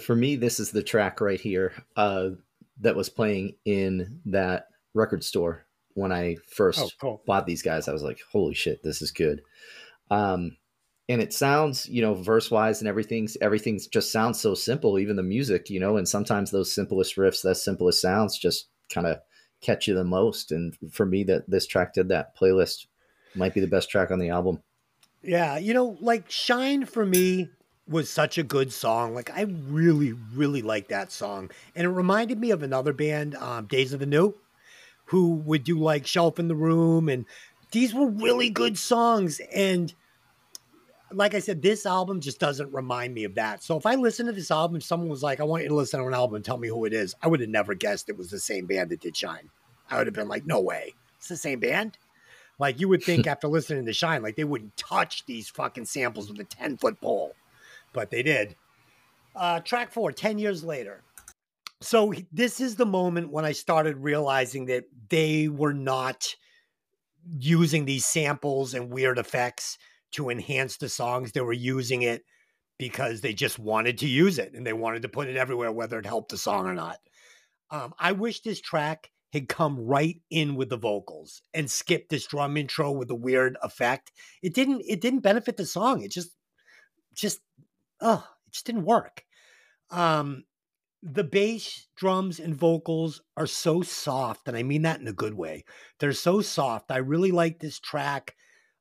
For me, this is the track right here uh, that was playing in that record store when I first oh, cool. bought these guys. I was like, "Holy shit, this is good." Um, and it sounds you know verse wise and everything's everything's just sounds so simple even the music you know and sometimes those simplest riffs that simplest sounds just kind of catch you the most and for me that this track did that playlist might be the best track on the album yeah you know like shine for me was such a good song like i really really like that song and it reminded me of another band um, days of the new who would do like shelf in the room and these were really good songs and like I said, this album just doesn't remind me of that. So if I listen to this album, someone was like, I want you to listen to an album and tell me who it is, I would have never guessed it was the same band that did Shine. I would have been like, no way. It's the same band. Like you would think (laughs) after listening to Shine, like they wouldn't touch these fucking samples with a 10 foot pole, but they did. Uh, track four, 10 years later. So this is the moment when I started realizing that they were not using these samples and weird effects to enhance the songs. They were using it because they just wanted to use it and they wanted to put it everywhere, whether it helped the song or not. Um, I wish this track had come right in with the vocals and skipped this drum intro with a weird effect. It didn't. It didn't benefit the song. It just, just, oh, it just didn't work. Um, the bass, drums, and vocals are so soft, and I mean that in a good way. They're so soft. I really like this track.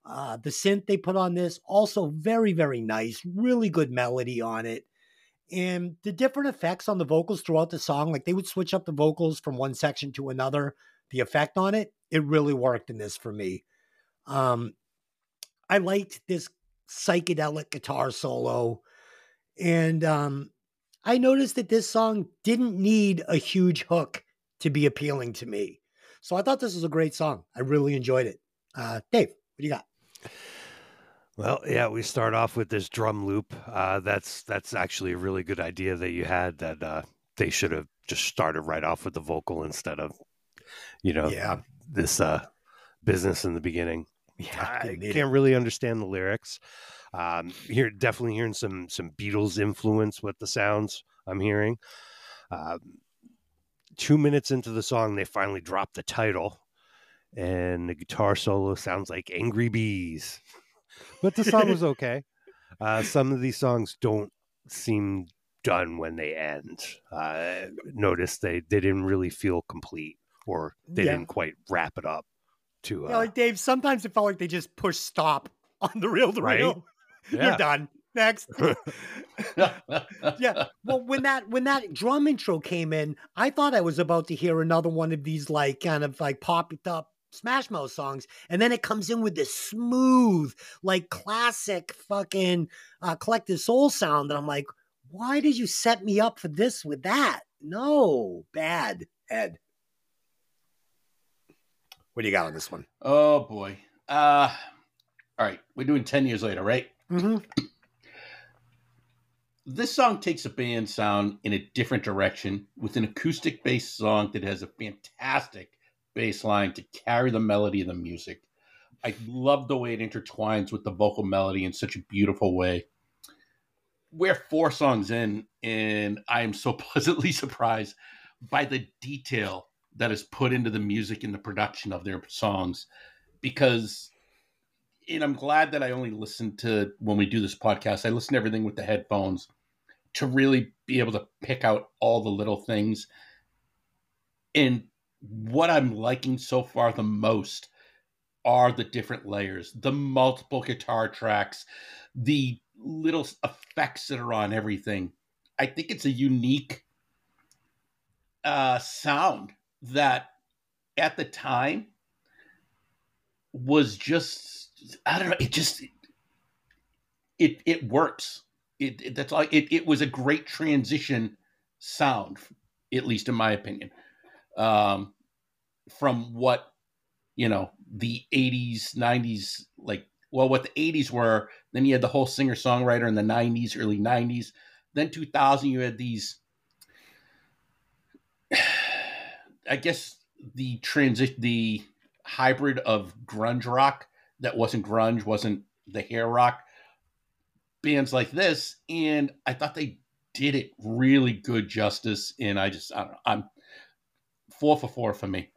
Uh, the synth they put on this also very very nice, really good melody on it, and the different effects on the vocals throughout the song, like they would switch up the vocals from one section to another. The effect on it, it really worked in this for me. Um, I liked this psychedelic guitar solo, and um, I noticed that this song didn't need a huge hook to be appealing to me. So I thought this was a great song. I really enjoyed it. Uh, Dave, what do you got? Well, yeah, we start off with this drum loop. Uh, that's that's actually a really good idea that you had. That uh, they should have just started right off with the vocal instead of, you know, yeah. this uh, business in the beginning. Yeah, I can't really understand the lyrics. Um, here, definitely hearing some some Beatles influence with the sounds I'm hearing. Um, two minutes into the song, they finally drop the title, and the guitar solo sounds like Angry Bees but the song was (laughs) okay. Uh, some of these songs don't seem done when they end. Uh, notice they, they didn't really feel complete or they yeah. didn't quite wrap it up to. Uh, yeah, like Dave, sometimes it felt like they just pushed stop (laughs) on the reel to right? (laughs) reel. Yeah. You're done. Next. yeah. Well, when that when that drum intro came in, I thought I was about to hear another one of these like kind of like popped up Smash Mouth songs, and then it comes in with this smooth, like classic fucking uh, collective soul sound. And I'm like, why did you set me up for this with that? No, bad, Ed. What do you got on this one? Oh boy. Uh all right, we're doing 10 years later, right? Mm-hmm. This song takes a band sound in a different direction with an acoustic based song that has a fantastic bass line to carry the melody of the music. I love the way it intertwines with the vocal melody in such a beautiful way. We're four songs in, and I am so (laughs) pleasantly surprised by the detail that is put into the music and the production of their songs because and I'm glad that I only listen to when we do this podcast. I listen to everything with the headphones to really be able to pick out all the little things. And what I'm liking so far the most are the different layers, the multiple guitar tracks, the little effects that are on everything. I think it's a unique uh, sound that at the time was just I don't know. It just it it works. It, it that's all. It it was a great transition sound, at least in my opinion, um, from what you know the '80s, '90s, like well, what the '80s were. Then you had the whole singer songwriter in the '90s, early '90s. Then 2000, you had these. (sighs) I guess the transition, the hybrid of grunge rock that wasn't grunge, wasn't the hair rock bands like this, and I thought they did it really good justice. And I just, I don't know, I'm four for four for me.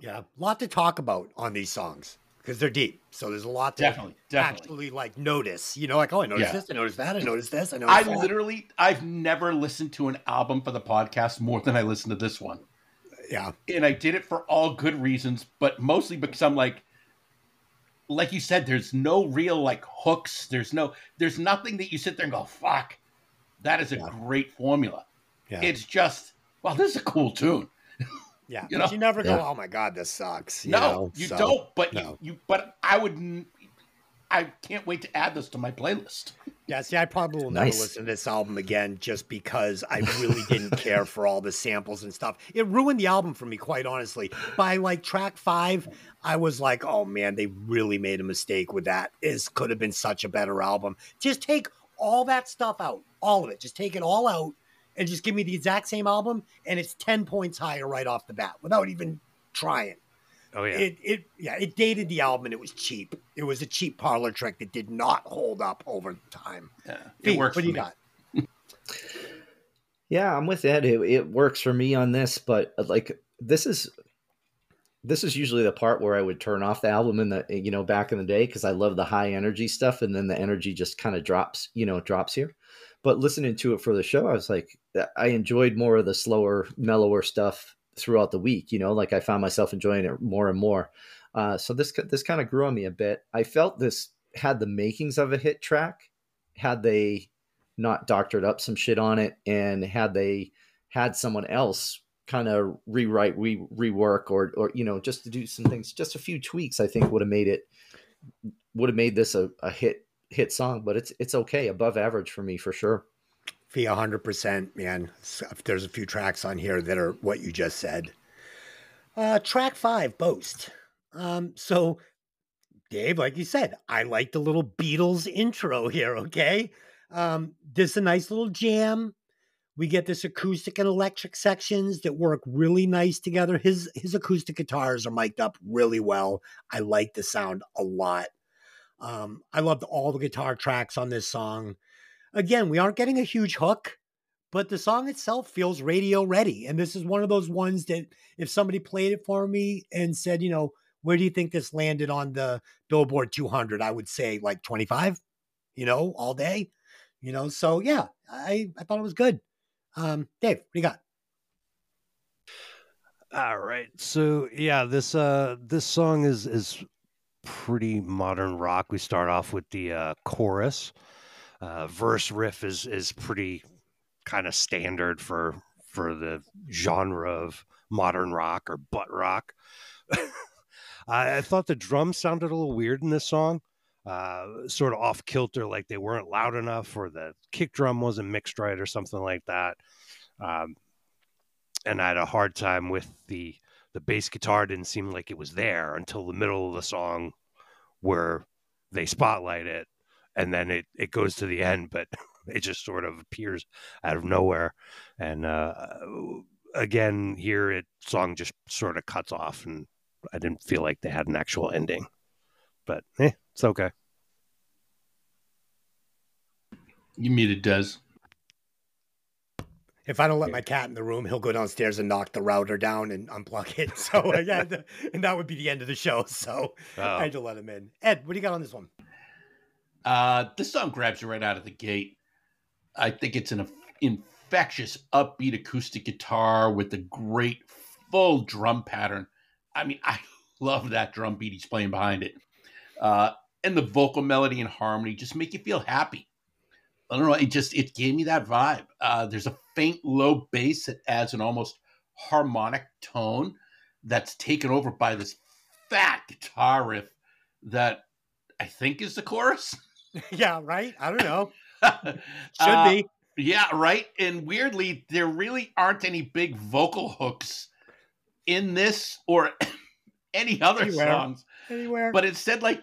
Yeah, a lot to talk about on these songs because they're deep. So there's a lot to definitely, definitely. actually like notice. You know, like oh, I noticed Yeah. this, I noticed that, I noticed this, I I noticed that. literally, I've never listened to an album for the podcast more than I listened to this one. yeah, and I did it for all good reasons, but mostly because I'm like, like you said, there's no real like hooks. There's no, there's nothing that you sit there and go, fuck, that is a Yeah. great formula. yeah, It's just, well, this is a cool tune. (laughs) yeah. you know? you never go, Yeah. oh my god, this sucks. You no, know? you So, don't. But no. you, you, but I would, n- I can't wait to add this to my playlist. Yeah, see, I probably will never Nice. listen to this album again just because I (laughs) really didn't care for all the samples and stuff. It ruined the album for me, quite honestly. By like track five, I was like, oh man, they really made a mistake with that. This could have been such a better album. Just take all that stuff out, all of it. Just take it all out and just give me the exact same album, and it's 10 points higher right off the bat without even trying. Oh yeah. It it yeah, it dated the album and it was cheap. It was a cheap parlor trick that did not hold up over time. Yeah, Pete, it works. What do you me. got? (laughs) Yeah, I'm with Ed. It, it works for me on this, but like this is this is usually the part where I would turn off the album in the you know back in the day because I love the high energy stuff, and then the energy just kind of drops, you know, drops here. But listening to it for the show, I was like, uh, I enjoyed more of the slower, mellower stuff throughout the week. You know, like I found myself enjoying it more and more. Uh, so this this kind of grew on me a bit. I felt this had the makings of a hit track had they not doctored up some shit on it and had they had someone else kind of rewrite re- rework or or you know just to do some things just a few tweaks i think would have made it would have made this a, a hit hit song but it's it's okay above average for me for sure Fee, hundred percent, man. There's a few tracks on here that are what you just said. Uh, track five, Boast. Um, so, Dave, like you said, I like the little Beatles intro here. Okay, um, this is a nice little jam. We get this acoustic and electric sections that work really nice together. His his acoustic guitars are mic'd up really well. I like the sound a lot. Um, I loved all the guitar tracks on this song again, we aren't getting a huge hook, but the song itself feels radio ready. And this is one of those ones that if somebody played it for me and said, you know, where do you think this landed on the Billboard 200? I would say like 25, you know, all day, you know. So yeah, I, I thought it was good. Um, Dave, what do you got? All right. So yeah, this uh this song is is pretty modern rock. We start off with the uh chorus. Uh verse riff is is pretty kind of standard for for the genre of modern rock or butt rock. (laughs) I, I thought the drums sounded a little weird in this song. Uh, sort of off kilter, like they weren't loud enough, or the kick drum wasn't mixed right, or something like that. Um, and I had a hard time with the the bass guitar didn't seem like it was there until the middle of the song where they spotlight it and then it, it goes to the end but (laughs) it just sort of appears out of nowhere. And uh, again here it song just sort of cuts off and i didn't feel like they had an actual ending. But eh, it's okay. You muted Des. If I don't let my cat in the room, he'll go downstairs and knock the router down and unplug it. (laughs) So uh, yeah, the- and that would be the end of the show. (laughs) So I oh, had to let him in. Ed, what do you got on this one? Uh, this song grabs you right out of the gate. I think it's an infectious, upbeat acoustic guitar with a great full drum pattern. I mean, I (laughs) love that drum beat he's playing behind it. Uh, and the vocal melody and harmony just make you feel happy. I don't know. It just it gave me that vibe. Uh, there's a faint low bass that adds an almost harmonic tone that's taken over by this fat guitar riff that I think is the chorus. (laughs) yeah, right. I don't know. (laughs) Should Uh, be. Yeah, right. And weirdly, there really aren't any big vocal hooks in this or (coughs) any other Anywhere. songs. Anywhere. But instead, like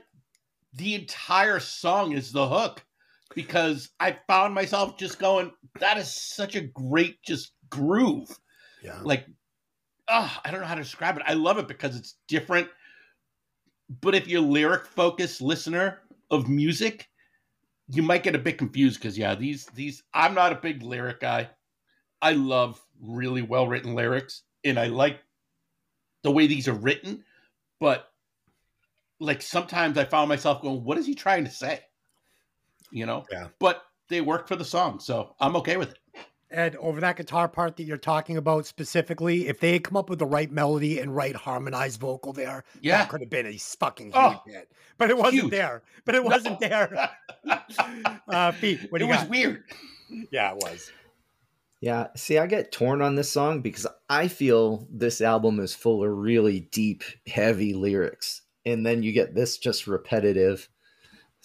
the entire song is the hook because I found myself just going, that is such a great just groove. yeah. Like, ah, I don't know how to describe it. I love it because it's different. But if you're a lyric focused listener of music, you might get a bit confused because yeah, these these I'm not a big lyric guy. I love really well written lyrics and I like the way these are written, but like sometimes I found myself going, what is he trying to say? You know? Yeah. But they work for the song, so I'm okay with it. Ed, over that guitar part that you're talking about specifically, if they had come up with the right melody and right harmonized vocal there, Yeah. that could have been a fucking huge Oh, hit. But it wasn't huge. there. But it wasn't there. (laughs) Uh, Pete, what do it you was got? weird. Yeah, it was. Yeah, see, I get torn on this song because I feel this album is full of really deep, heavy lyrics. And then you get this just repetitive.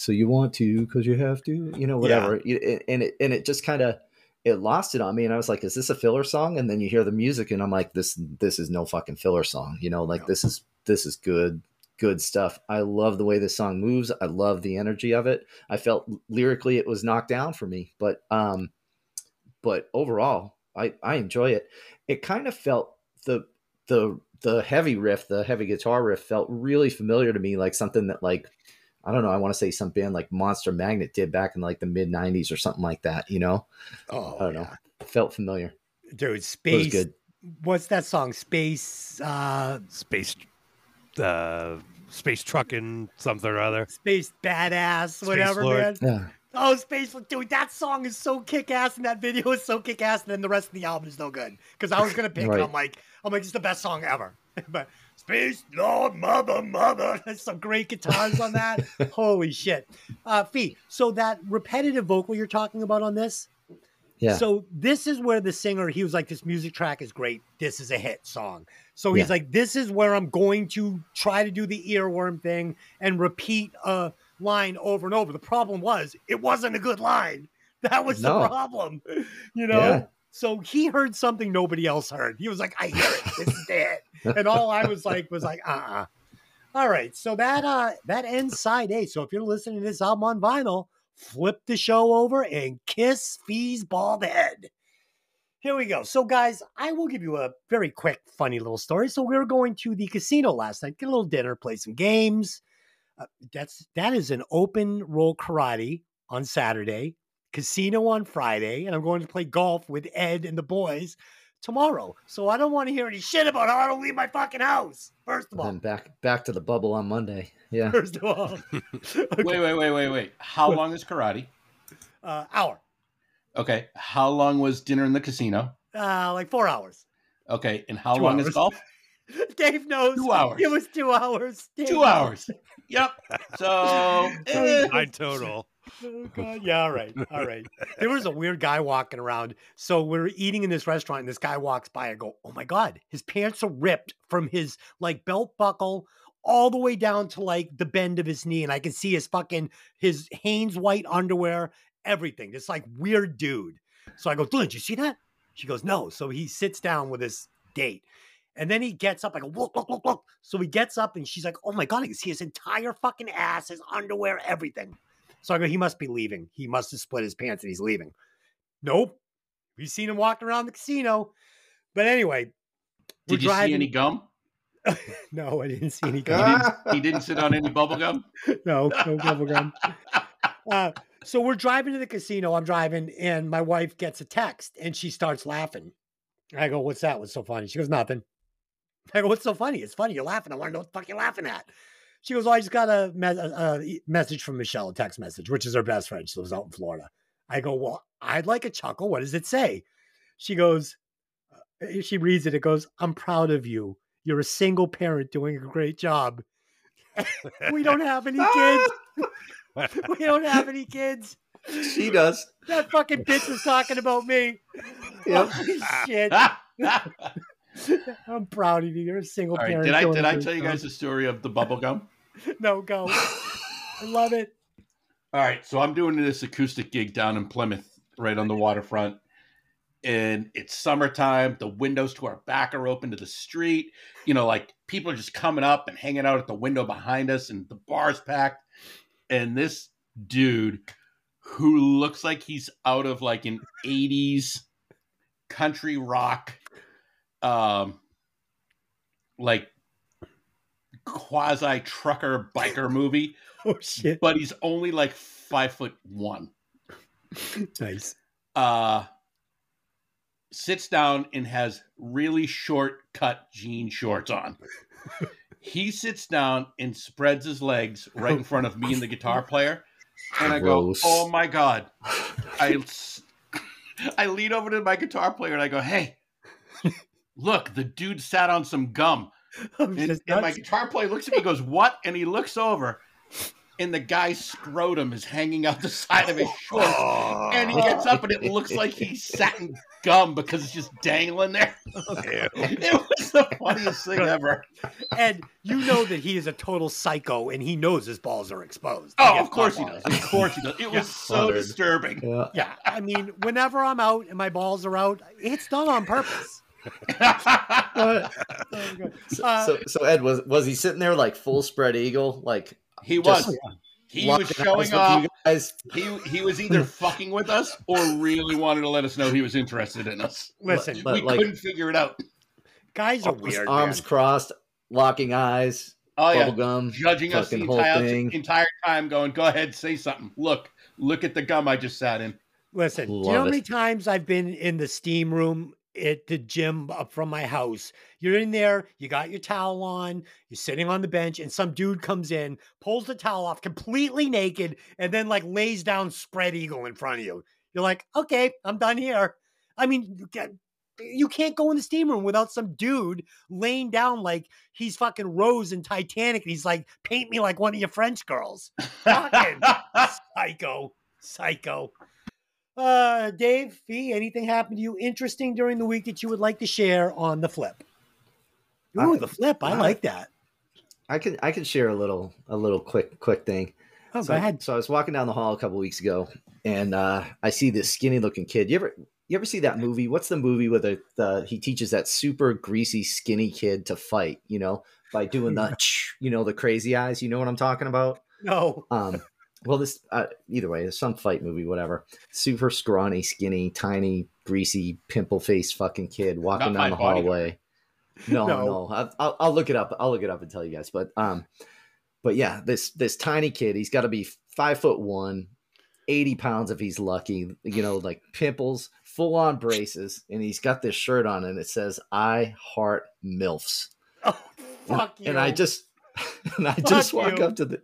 So you want to because you have to, you know, whatever. You- And it and it just kind of it lost it on me. And I was like, is this a filler song? And then you hear the music, and I'm like, this this is no fucking filler song. You know, like No. this is this is good, good stuff. I love the way this song moves. I love the energy of it. I felt lyrically it was knocked down for me, but um, but overall, I I enjoy it. It kind of felt the the the heavy riff, the heavy guitar riff felt really familiar to me, like something that like I don't know, I want to say some band like Monster Magnet did back in like the mid '90s or something like that. You know, Oh, I don't know, it felt familiar. Dude, It was Space. good. What's that song? Space, uh, space uh space trucking something or other Space Badass, Space whatever, Lord. man. Yeah, Oh, Space, dude, that song is so kick ass, and that video is so kick ass, and then the rest of the album is no good. Because I was gonna pick, Right. and I'm like, I'm like, it's the best song ever. (laughs) but Space Lord, mother, mother, (laughs) there's some great guitars on that. (laughs) Holy shit, uh, Fee. So that repetitive vocal you're talking about on this, yeah, So this is where the singer, he was like, this music track is great. This is a hit song. So he's Yeah. like, this is where I'm going to try to do the earworm thing and repeat a line over and over. The problem was it wasn't a good line. That was the problem. (laughs) You know? Yeah. So he heard something nobody else heard. He was like, I hear it. This is hit. (laughs) And all I was like was like, uh-uh. All right. So that uh that ends side A. So if you're listening to this album on vinyl, flip the show over and kiss Fee's bald head. Here we go. So, guys, I will give you a very quick, funny little story. So, we were going to the casino last night, get a little dinner, play some games. Uh, that's that is an open roll karate on Saturday, casino on Friday, and I'm going to play golf with Ed and the boys tomorrow. So, I don't want to hear any shit about how I don't leave my fucking house. First of and all, then back back to the bubble on Monday. (laughs) Yeah, first of all, (laughs) Okay, Wait, wait, wait, wait, wait. How long is karate? uh, hour, Okay. How long was dinner in the casino? uh, like four hours. Okay. And how Two long is golf? (laughs) Dave knows. Two hours. It was two hours. Dave Two knows. hours. Yep. So eh, nine total Oh God! Yeah, all right, all right. There was a weird guy walking around. So we're eating in this restaurant, and this guy walks by. I go, "Oh my God!" His pants are ripped from his like belt buckle all the way down to like the bend of his knee, and I can see his fucking his Hanes white underwear, everything. This like weird dude. So I go, "Did you see that?" She goes, "No." So he sits down with his date, And then he gets up, I go, look, look, look, look. So he gets up and she's like, oh my God, I can see his entire fucking ass, his underwear, everything. So I go, he must be leaving. He must have split his pants and he's leaving. Nope. We've seen him walking around the casino. But anyway, Did you see any gum? (laughs) no, I didn't see any (laughs) He gum. didn't, he didn't sit on any bubble gum? (laughs) no, no bubble gum. Uh, so we're driving to the casino. I'm driving, and my wife gets a text, and she starts laughing. I go, "What's that? What's so funny?" She goes, "Nothing." I go, "What's so funny? It's funny. You're laughing. I want to know what the fuck you're laughing at." She goes, "Oh, I just got a, me- a, a message from Michelle, a text message, which is her best friend. She lives out in Florida." I go, "Well, I'd like a chuckle. What does it say?" She goes, uh, she reads it. It goes, "I'm proud of you. You're a single parent doing a great job. (laughs) we don't have any kids. (laughs) we don't have any kids. she does. That fucking bitch was talking about me. Yep. (laughs) Holy shit. (laughs) I'm proud of you. You're a single All right. parent. Did I did I tell you guys the story of the bubble gum? (laughs) No, go. I love it. (laughs) All right, so I'm doing this acoustic gig down in Plymouth, right on the waterfront. And it's summertime. The windows to our back are open to the street. You know, like people are just coming up and hanging out at the window behind us, and the bar's packed. And this dude, who looks like he's out of like an 80s country rock, um, like quasi trucker biker (laughs) movie (laughs) Oh shit. but he's only like five foot one. Nice. Uh, sits down and has really short cut jean shorts on. (laughs) he sits down and spreads his legs right in front of me and the guitar player, and I Gross. go, "Oh my god!" I I lean over to my guitar player and I go, "Hey, look, the dude sat on some gum." (laughs) And, just and my (laughs) guitar player looks at me and goes, What? And he looks over, and the guy's scrotum is hanging out the side of his shorts. And he gets up, and it looks like he's (laughs) sat in gum because it's just dangling there. It was the funniest thing ever. Ed, you know that he is a total psycho and he knows his balls are exposed. Oh, of course he does. Of course he does. It was so Honored. disturbing. Yeah. Yeah, I mean, whenever I'm out and my balls are out, it's done on purpose. (laughs) Oh, So, Uh, so, so Ed was was he sitting there like full spread eagle, like he Just- was. He was showing with off. guys? He he was either fucking with us or really wanted to let us know he was interested in us. (laughs) Listen, But, we like- couldn't figure it out. guys are Arms, weird. arms man. crossed, locking eyes, Oh yeah, bubble gum. judging us the fucking whole entire thing. entire time, going, "Go ahead, say something. Look, look at the gum I just sat in." Listen, do you Love know how many times I've been in the steam room at the gym up from my house? You're in there, you got your towel on, you're sitting on the bench, and some dude comes in, pulls the towel off completely naked, and then like lays down spread eagle in front of you. You're like, okay, I'm done here. I mean, you get- you can't go in the steam room without some dude laying down like he's fucking Rose in Titanic. And he's like, paint me like one of your French girls. Fucking (laughs) psycho, psycho. Uh, Dave, Fee, anything happened to you interesting during the week that you would like to share on the flip? Ooh, I- the flip. I I- like that. I can I can share a little a little quick quick thing. Oh, so, go ahead. So I was walking down the hall a couple weeks ago, and uh, I see this skinny looking kid. You ever you ever see that movie? What's the movie where the, the he teaches that super greasy skinny kid to fight? You know, by doing the (laughs) you know the crazy eyes. You know what I'm talking about? No. Um, well, this uh, either way, it's some fight movie, whatever. Super scrawny, skinny, tiny, greasy, pimple faced fucking kid walking Not down the hallway. No, No. no, I, I'll, I'll look it up. I'll look it up and tell you guys. But um, but yeah, this this tiny kid, he's got to be five foot one, 80 pounds if he's lucky. You know, like pimples, full on braces, and he's got this shirt on, and it says "I heart milfs." Oh, fuck you. and I just (laughs) and I Fuck just walk you. up to the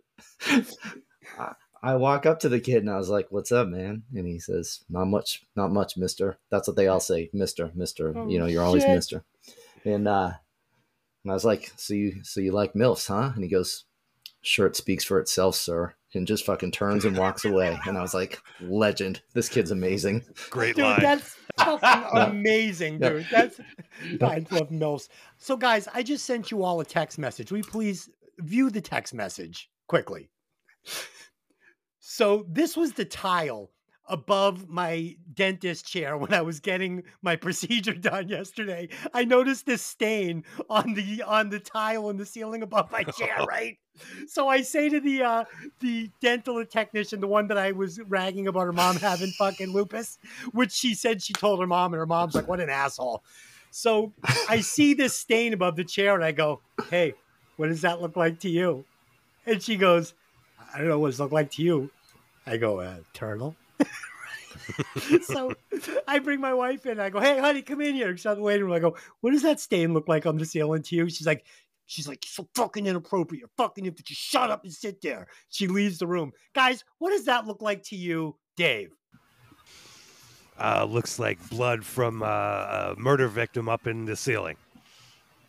I, I walk up to the kid and I was like, "What's up, man?" And he says, "Not much, not much, Mister." That's what they all say, Mister, Mister. Oh, you know, you're always shit. Mister. And uh, and I was like, "So you, so you like milfs, huh?" And he goes, "Shirt speaks for itself, sir." And just fucking turns and walks away. And I was like, "Legend! This kid's amazing." Great dude, line. that's fucking (laughs) amazing, Yeah. dude. That's I love milfs. So, guys, I just sent you all a text message. Will you please view the text message quickly? So, this was the tile above my dentist chair when I was getting my procedure (laughs) done yesterday. I noticed this stain on the on the tile in the ceiling above my chair, (laughs) right? So I say to the uh the dental technician, the one that I was ragging about her mom having fucking lupus, which she said she told her mom, and her mom's like, "What an asshole." So I see this stain above the chair, and I go, "Hey, what does that look like to you?" And she goes, "I don't know what it look like to you." I go, uh, "Turtle." (laughs) so I bring my wife in. I go, "Hey, honey, come in here." She's on the waiting room. I go, "What does that stain look like on the ceiling to you?" She's like, "She's like, so fucking inappropriate. You're fucking if you shut up and sit there." She leaves the room. Guys, what does that look like to you, Dave? Uh, looks like blood from uh, a murder victim up in the ceiling.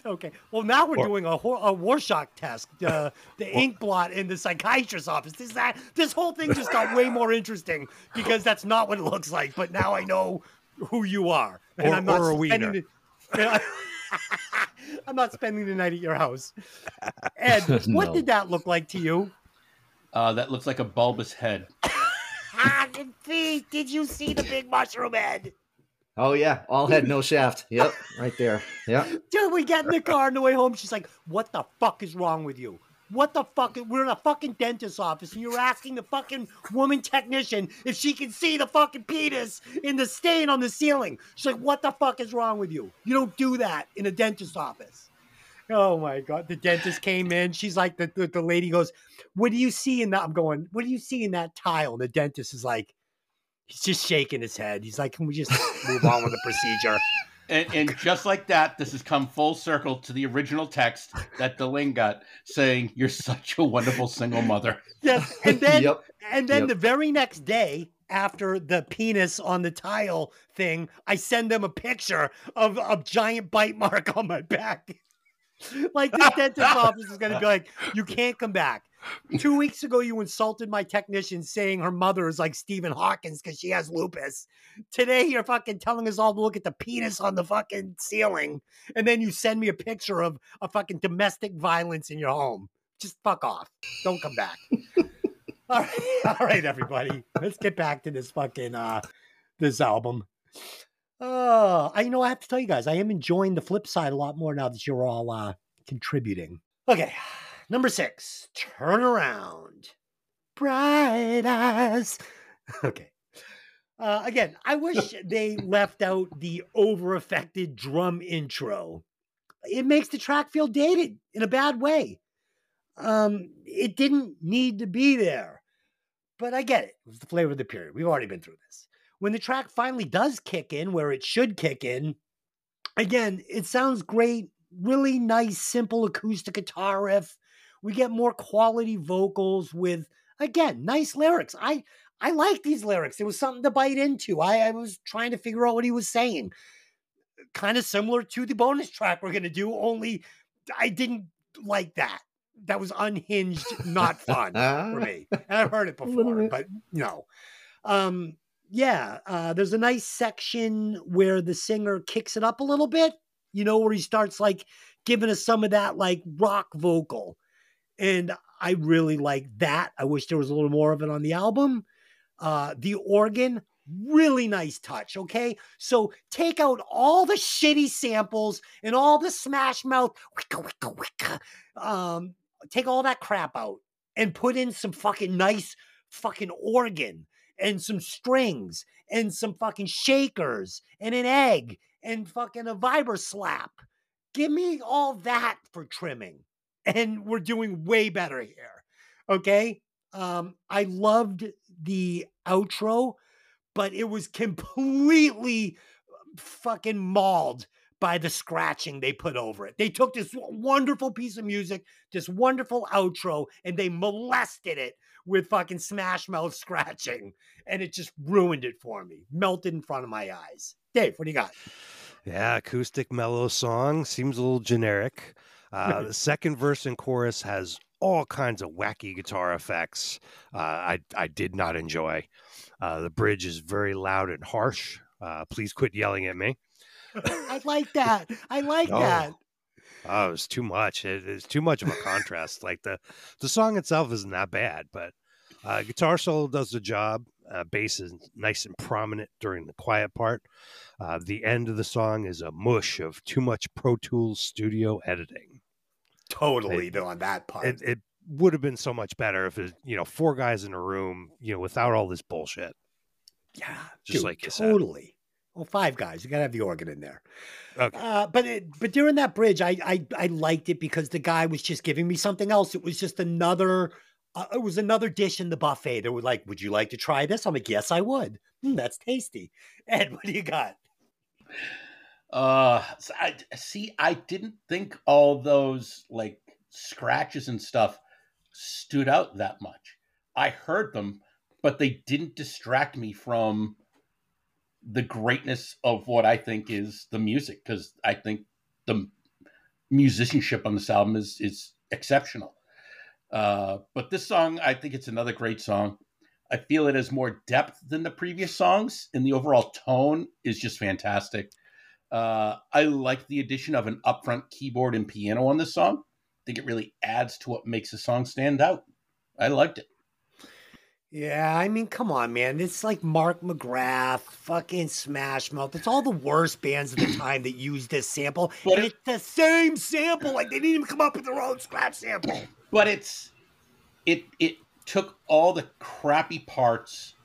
Okay. Well, now we're Or- doing a, hor- a Rorschach test. Uh, the ink blot in the psychiatrist's office. This that this whole thing just got way more interesting because that's not what it looks like. But now I know who you are, and Or- I'm not or a spending wiener. the- (laughs) I'm not spending the night at your house. Ed, (laughs) what No. did that look like to you? Uh, that looks like a bulbous head. (laughs) Ah, and Pete, did you see the big mushroom head? Oh yeah, all head, no shaft. Yep, right there. Yep. Dude, we get in the car on the way home. She's like, "What the fuck is wrong with you? What the fuck? We're in a fucking dentist's office, and you're asking the fucking woman technician if she can see the fucking penis in the stain on the ceiling." She's like, "What the fuck is wrong with you? You don't do that in a dentist's office." Oh my god! The dentist came in. She's like, the, the the lady goes, "What do you see in that?" I'm going, "What do you see in that tile?" And the dentist is like, he's just shaking his head. He's like, "Can we just move on with the procedure?" (laughs) And, and just like that, this has come full circle to the original text that Deling got saying, You're such a wonderful single mother. Yes, and (laughs) then yep. And then Yep. the very next day, after the penis on the tile thing, I send them a picture of a giant bite mark on my back. (laughs) like the dentist office is going to be like, you can't come back. Two weeks ago, you insulted my technician saying her mother is like Stephen Hawkins because she has lupus. Today, you're fucking telling us all to look at the penis on the fucking ceiling. And then you send me a picture of a fucking domestic violence in your home. Just fuck off. Don't come back. (laughs) All right, (laughs) all right, everybody. Let's get back to this fucking uh this album. Uh I you know I have to tell you guys, I am enjoying the flip side a lot more now that you're all uh contributing. Okay, number six, turn around. Bright eyes. (laughs) Okay. Uh, again, I wish they left out the over affected drum intro. It makes the track feel dated in a bad way. Um, it didn't need to be there, but I get it. It was the flavor of the period. We've already been through this. When the track finally does kick in where it should kick in, again, it sounds great. Really nice, simple acoustic guitar riff. We get more quality vocals with, again, nice lyrics. I I like these lyrics. It was something to bite into. I, I was trying to figure out what he was saying. Kind of similar to the bonus track we're gonna do, only I didn't like that. That was unhinged, not fun for me. (laughs) And I've heard it before, but no. Um, yeah, uh, there's a nice section where the singer kicks it up a little bit, you know, where he starts like giving us some of that like rock vocal. And I really like that. I wish there was a little more of it on the album. Uh, the organ, really nice touch. Okay. So take out all the shitty samples and all the smash mouth, wicka, wicka, wicka, um, take all that crap out and put in some fucking nice fucking organ and some strings and some fucking shakers and an egg and fucking a vibra slap. Give me all that for trimming. And we're doing way better here. Okay. Um, I loved the outro, but it was completely fucking mauled by the scratching they put over it. They took this wonderful piece of music, this wonderful outro, and they molested it with fucking Smash Mouth (laughs) scratching, and it just ruined it for me. Melted in front of my eyes. Dave, what do you got? Yeah, acoustic mellow song seems a little generic. Uh, the (laughs) second verse and chorus has all kinds of wacky guitar effects. Uh, I I did not enjoy. Uh, the bridge is very loud and harsh. Uh, please quit yelling at me. (laughs) I like that. I like Oh. that. Oh, it's too much. It is too much of a contrast. like the the song itself isn't that bad, but uh, guitar solo does the job. Uh, bass is nice and prominent during the quiet part. Uh, the end of the song is a mush of too much Pro Tools studio editing. Totally it, on that part. It, it would have been so much better if it, you know, four guys in a room, you know, without all this bullshit. Yeah, just dude, like totally. Well, five guys. You gotta have the organ in there. Okay. Uh, but it, but during that bridge, I, I I liked it because the guy was just giving me something else. It was just another. Uh, it was another dish in the buffet. They were like, "Would you like to try this?" I'm like, "Yes, I would." Mm, that's tasty. (laughs) Ed, what do you got? Uh, I see. I didn't think all those like scratches and stuff stood out that much. I heard them, but they didn't distract me from the greatness of what I think is the music because I think the musicianship on this album is is exceptional. Uh, but this song, I think it's another great song. I feel it has more depth than the previous songs, and the overall tone is just fantastic. Uh, I like the addition of an upfront keyboard and piano on this song. I think it really adds to what makes the song stand out. I liked it. Yeah, I mean, come on, man. It's like Mark McGrath, fucking Smash Mouth. It's all the worst bands of the (clears throat) time that use this sample. But and it, it's the same sample. Like they didn't even come up with their own scratch sample. (clears throat) But it's it it took all the crappy parts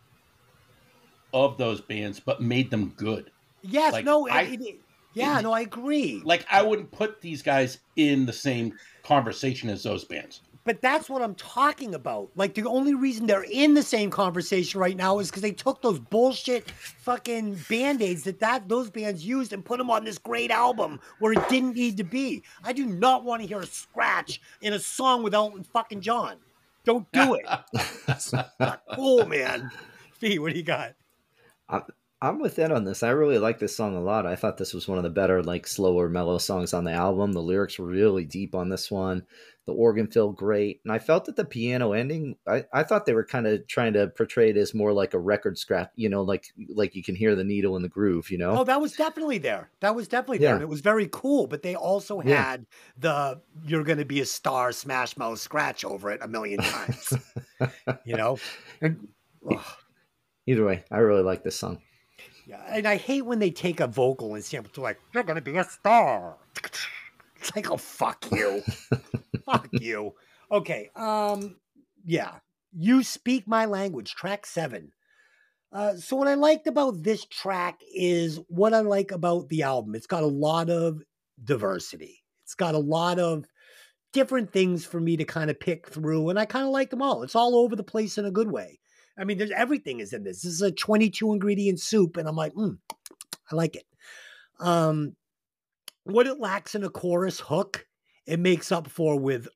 of those bands, but made them good. Yes, like, no, I, it, yeah, it, no, I agree. Like I wouldn't put these guys in the same conversation as those bands but that's what I'm talking about. Like the only reason they're in the same conversation right now is because they took those bullshit fucking band-aids that, that those bands used and put them on this great album where it didn't need to be. I do not want to hear a scratch in a song with Elton fucking John. Don't do it. (laughs) That's not cool, man. Fee, what do you got? Uh, I'm, with Ed on this. I really like this song a lot. I thought this was one of the better, like slower, mellow songs on the album. The lyrics were really deep on this one the organ felt great and i felt that the piano ending i, I thought they were kind of trying to portray it as more like a record scratch you know like like you can hear the needle in the groove you know oh that was definitely there that was definitely there yeah. and it was very cool but they also had yeah. the you're gonna be a star smash mouth scratch over it a million times (laughs) you know and, either way i really like this song yeah and i hate when they take a vocal and sample to like you're gonna be a star it's like, oh fuck you. (laughs) fuck you. Okay. Um, yeah. You speak my language, track seven. Uh, so what I liked about this track is what I like about the album. It's got a lot of diversity. It's got a lot of different things for me to kind of pick through, and I kind of like them all. It's all over the place in a good way. I mean, there's everything is in this. This is a 22 ingredient soup, and I'm like, mm, I like it. Um, what it lacks in a chorus hook, it makes up for with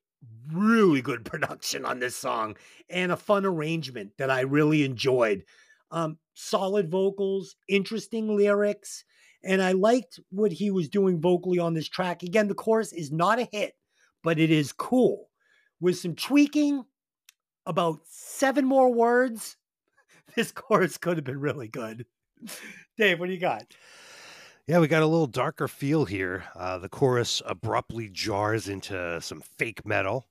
really good (laughs) production on this song and a fun arrangement that I really enjoyed. Um, solid vocals, interesting lyrics, and I liked what he was doing vocally on this track. Again, the chorus is not a hit, but it is cool. With some tweaking, about seven more words, (laughs) this chorus could have been really good. Dave, what do you got? Yeah, we got a little darker feel here. Uh, the chorus abruptly jars into some fake metal.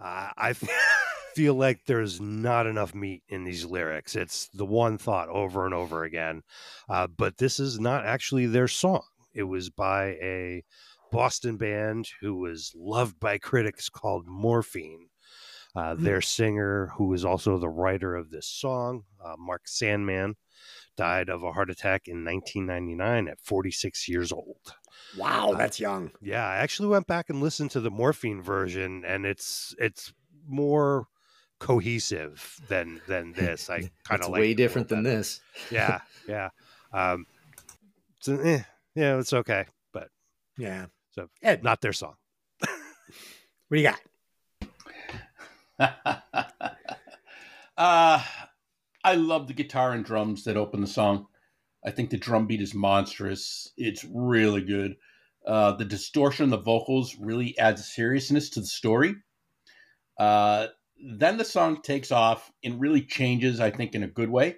Uh, I (laughs) feel like there's not enough meat in these lyrics. It's the one thought over and over again. Uh, but this is not actually their song. It was by a Boston band who was loved by critics called Morphine. Uh, mm. Their singer, who is also the writer of this song, uh, Mark Sandman, died of a heart attack in 1999 at 46 years old. Wow, uh, that's young. Yeah, I actually went back and listened to the morphine version, and it's it's more cohesive than than (laughs) this. I kind of like way different than this. (laughs) Yeah, yeah. Um, so, eh, yeah, it's okay, but yeah. So Ed. not their song. what do you got? (laughs) uh I love the guitar and drums that open the song. I think the drum beat is monstrous. It's really good. Uh, the distortion of the vocals really adds seriousness to the story. Uh, then the song takes off and really changes, I think, in a good way.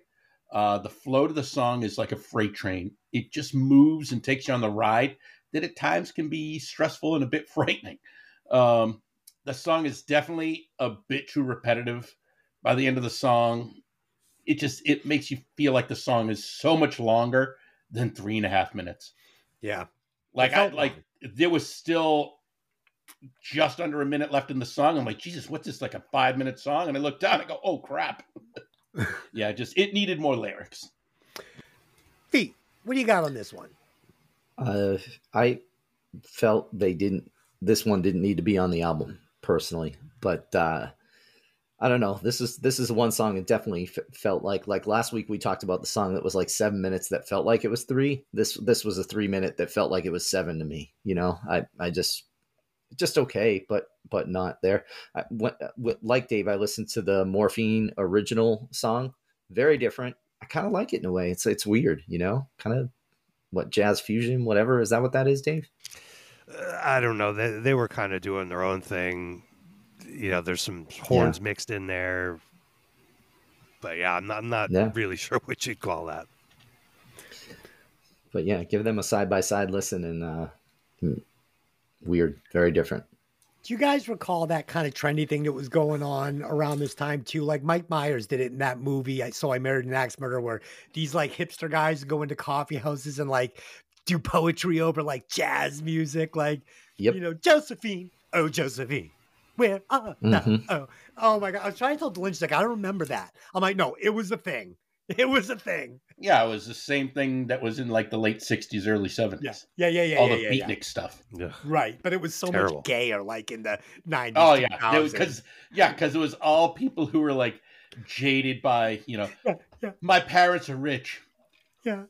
Uh, the flow to the song is like a freight train. It just moves and takes you on the ride that at times can be stressful and a bit (laughs) frightening. Um, the song is definitely a bit too repetitive. By the end of the song, it just it makes you feel like the song is so much longer than three and a half minutes. Yeah. Like It I felt like long. there was still just under a minute left in the song. I'm like, Jesus, what's this like a five minute song? And I look down, and I go, oh crap. (laughs) yeah, just it needed more lyrics. Feet. What do you got on this one? Uh, I felt they didn't. This one didn't need to be on the album personally, but uh, I don't know. This is this is one song that definitely f- felt like like last week we talked about the song that was like seven minutes that felt like it was three. This this was a three minute that felt like it was seven to me. You know, I I just just okay, but but not there. I went with, like Dave. I listened to the Morphine original song. Very different. I kind of like it in a way. It's it's weird, you know, kind of what jazz fusion, whatever. Is that what that is, Dave? Uh, I don't know. They they were kind of doing their own thing. You know, there's some horns mixed in there. But yeah, I'm not, I'm not Yeah. really (laughs) sure what you'd call that. But yeah, give them a side by side listen and uh, hmm, weird, very different. Do you guys recall that kind of trendy thing that was going on around this time too? Like Mike Myers did it in that movie. I so I married an axe murderer, where these like hipster guys go into coffee houses and like do poetry over like jazz music, like Yep. you know Josephine, oh Josephine, where uh, no, Mhm. oh oh my god! I was trying to tell Lynch like I don't remember that. I'm like, no, it was a thing. It was a thing. Yeah, it was the same thing that was in like the late '60s, early '70s. Yeah, yeah, yeah, yeah, All yeah, the yeah, beatnik yeah. stuff. Yeah. Right, but it was so Terrible. much gayer, like in the '90s. Oh yeah, 2000s. because yeah, because it was all people who were like jaded by you know, Yeah, yeah. my parents are rich, yeah.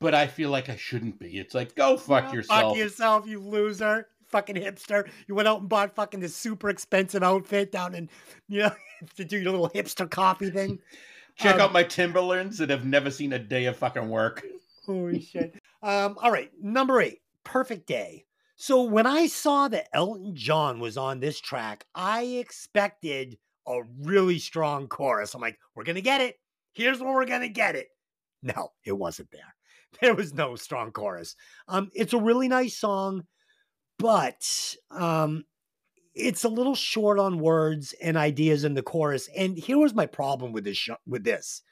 But I feel like I shouldn't be. It's like go fuck yourself. Fuck yourself, you loser. Fucking hipster. You went out and bought fucking this super expensive outfit down in, (laughs) you know, to do your little hipster coffee thing. (laughs) Check Um, out my Timberlands that have never seen a day of fucking work. Holy shit. Um, all right, number eight, Perfect Day. So when I saw that Elton John was on this track, I expected a really strong chorus. I'm like, we're gonna get it. Here's where we're gonna get it. No, it wasn't there. (laughs) There was no strong chorus. Um, it's a really nice song, but um, it's a little short on words and ideas in the chorus. And here was my problem with this. Sh- with this,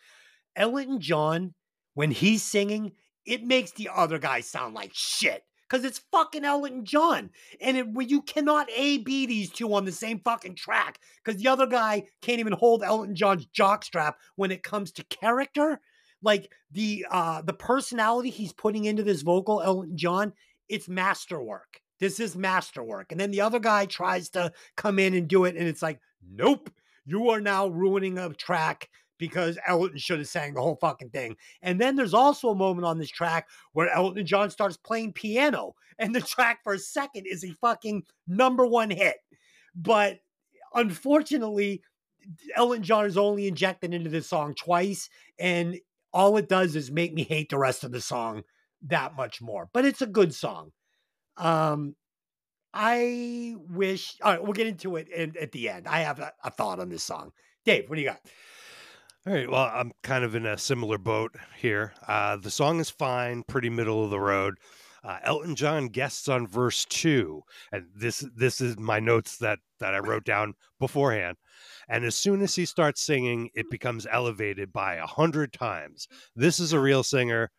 Elton John, when he's singing, it makes the other guy sound like shit because it's fucking Elton John, and it, you cannot A B these two on the same fucking track because the other guy can't even hold Elton John's jockstrap when it comes to character. Like the uh the personality he's putting into this vocal, Elton John, it's masterwork. This is masterwork. And then the other guy tries to come in and do it, and it's like, nope, you are now ruining a track because Elton should have sang the whole fucking thing. And then there's also a moment on this track where Elton John starts playing piano, and the track for a second is a fucking number one hit. But unfortunately, Elton John is only injected into this song twice, and all it does is make me hate the rest of the song that much more. But it's a good song. Um, I wish. All right, we'll get into it in, at the end. I have a, a thought on this song. Dave, what do you got? All right. Well, I'm kind of in a similar boat here. Uh, the song is fine, pretty middle of the road. Uh, Elton John guests on verse two, and this this is my notes that that I wrote down beforehand. And as soon as he starts singing, it becomes elevated by a hundred times. This is a real singer.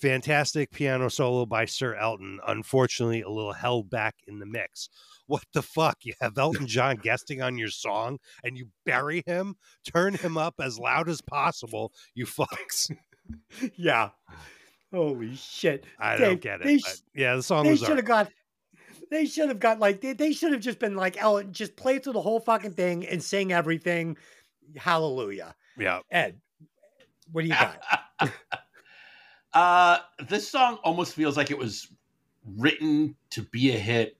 Fantastic piano solo by Sir Elton. Unfortunately, a little held back in the mix. What the fuck? You have Elton John (laughs) guesting on your song and you bury him? Turn him up as loud as possible, you fucks. (laughs) Yeah. Holy shit. I Dave, don't get it. sh- yeah, the song They was should have got. They should have got like they, they should have just been like Elton, just play through the whole fucking thing and sing everything. Hallelujah. yeah. Ed, what do you got? (laughs) uh, this song almost feels like it was written to be a hit,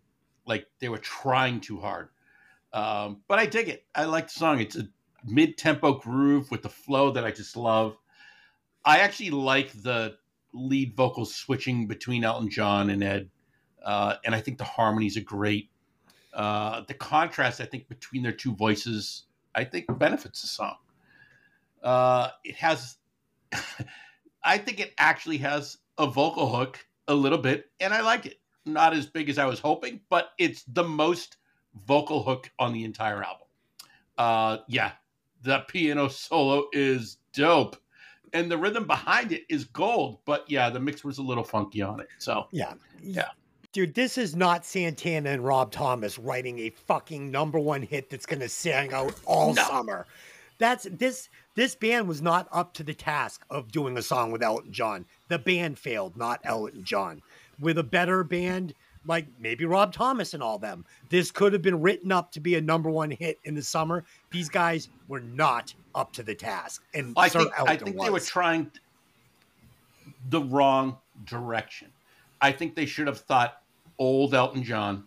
like they were trying too hard. Um, but I dig it. I like the song. It's a mid-tempo groove with the flow that I just love. I actually like the lead vocals switching between Elton John and Ed, uh, and I think the harmonies are great. Uh, the contrast, I think, between their two voices, I think benefits the song. Uh, it has, (laughs) I think it actually has a vocal hook a little bit, and I like it. Not as big as I was hoping, but it's the most vocal hook on the entire album. Uh, yeah, the piano solo is dope. And the rhythm behind it is gold. But yeah, the mix was a little funky on it. So Yeah. Yeah. Dude, this is not Santana and Rob Thomas writing a fucking number one hit that's gonna sing out all No. summer. That's this this band was not up to the task of doing a song with Elton John. The band failed, not Elton John. With a better band, like maybe Rob Thomas and all them, this could have been written up to be a number one hit in the summer. These guys were not up to the task. And I Sir think I think they were trying the wrong direction. I think they should have thought old Elton John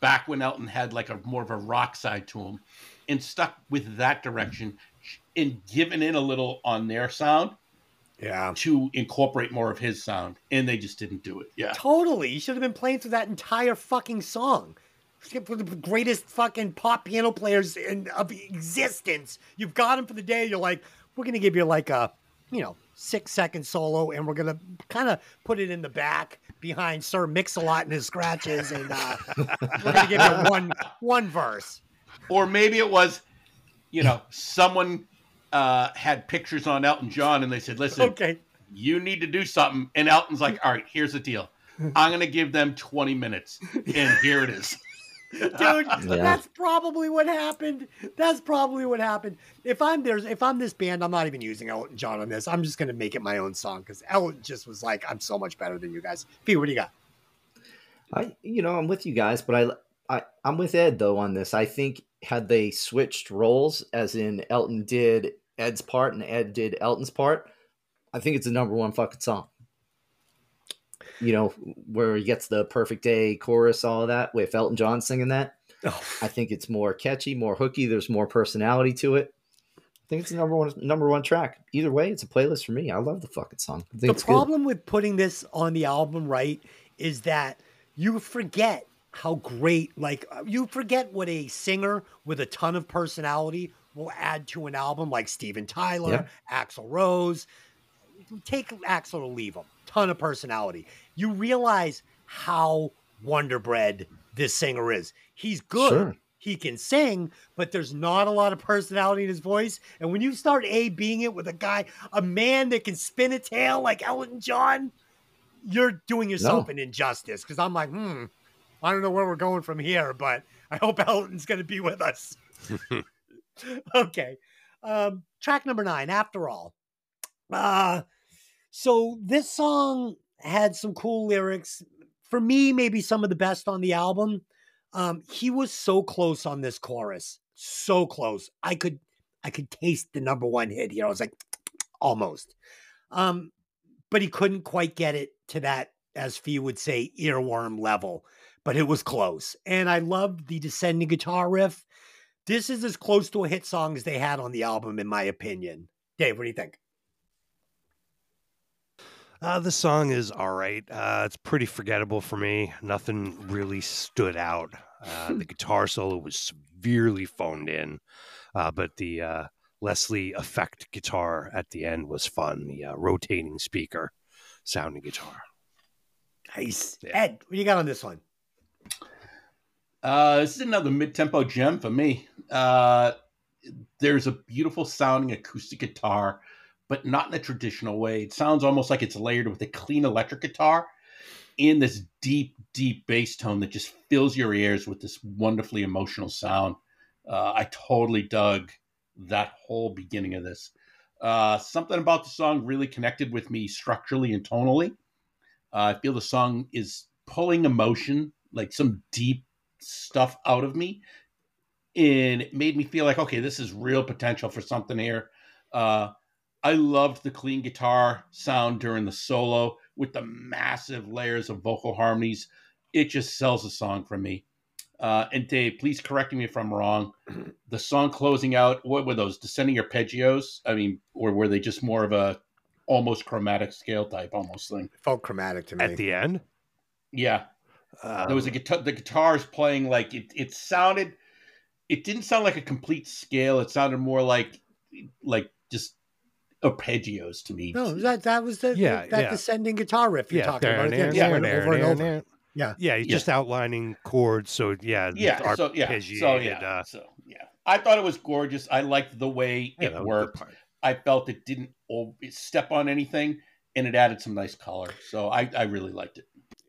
back when Elton had like a more of a rock side to him and stuck with that direction and given in a little on their sound yeah. to incorporate more of his sound and they just didn't do it. Yeah. Totally. You should have been playing through that entire fucking song. One of the greatest fucking pop piano players in of existence. You've got him for the day. You're like, we're gonna give you like a, you know, six second solo, and we're gonna kind of put it in the back behind Sir Mix-a-Lot and his scratches, and uh, (laughs) we're gonna give you one one verse. Or maybe it was, you know, someone uh, had pictures on Elton John and they said, listen, Okay. you need to do something. And Elton's like, all right, here's the deal. I'm to give them 20 minutes. And here it is. Dude (laughs) that's probably what happened. That's probably what happened. If i'm there's if i'm this band i'm not even using elton john on this. I'm just gonna make it my own song because elton just was like i'm so much better than you guys. Fee, what do you got? I, you know, I'm with you guys, but I, I, I'm with Ed though on this. I think had they switched roles, as in Elton did Ed's part and Ed did Elton's part, I think it's a number one fucking song. You know, where he gets the perfect day chorus, all of that with Elton John singing that. oh, I think it's more catchy, more hooky. There's more personality to it. I think it's the number one number one track. Either way, it's a playlist for me. I love the fucking song. The it's good. problem with putting this on the album right is that you forget how great like you forget what a singer with a ton of personality will add to an album like steven tyler axl rose take axl or leave him ton of personality you realize how wonderbred this singer is he's good Sure. he can sing but there's not a lot of personality in his voice and when you start a being it with a guy a man that can spin a tail like elton john you're doing yourself No. an injustice because I'm like, hmm, I don't know where we're going from here, but I hope (laughs) Elton's going to be with us. (laughs) okay. Um, track number nine, after all. Uh, so this song had some cool lyrics. For me, maybe some of the best on the album. Um, he was so close on this chorus, so close. I could, I could taste the number one hit here. I was like, (tsk) almost. Um, but he couldn't quite get it to that, as Fee would say, earworm level. But it was close. And I loved the descending guitar riff. This is as close to a hit song as they had on the album, in my opinion. Dave, what do you think? Uh, the song is all right. Uh, it's pretty forgettable for me. Nothing really stood out. Uh, the guitar solo was severely phoned in, uh, but the uh, Leslie effect guitar at the end was fun. The uh, rotating speaker sounding guitar. Nice. Yeah. Ed, what do you got on this one? Uh, this is another mid-tempo gem for me. Uh, there's a beautiful sounding acoustic guitar, but not in a traditional way. It sounds almost like it's layered with a clean electric guitar in this deep, deep bass tone that just fills your ears with this wonderfully emotional sound. Uh, I totally dug that whole beginning of this. Uh, something about the song really connected with me structurally and tonally. Uh, I feel the song is pulling emotion, like some deep stuff out of me and it made me feel like okay this is real potential for something here uh i loved the clean guitar sound during the solo with the massive layers of vocal harmonies. It just sells the song for me. Uh and dave please correct me if i'm wrong. (clears throat) The song closing out what were those? Descending arpeggios? I mean or were they just more of a almost chromatic scale type almost thing? It Felt chromatic to me. At the end, yeah. There was a Um, guitar the guitars playing like it it sounded it didn't sound like a complete scale. It sounded more like like just arpeggios to me no, that that was the Yeah, that yeah. descending guitar riff you're yeah, talking about. there, It there, there, over and there, over. there. Yeah. yeah, he's Yeah. just outlining chords. So yeah, yeah so yeah so yeah uh, so yeah I thought it was gorgeous. I liked the way it that was a good worked. I felt it didn't step on anything, and it added some nice color. So I, I really liked it.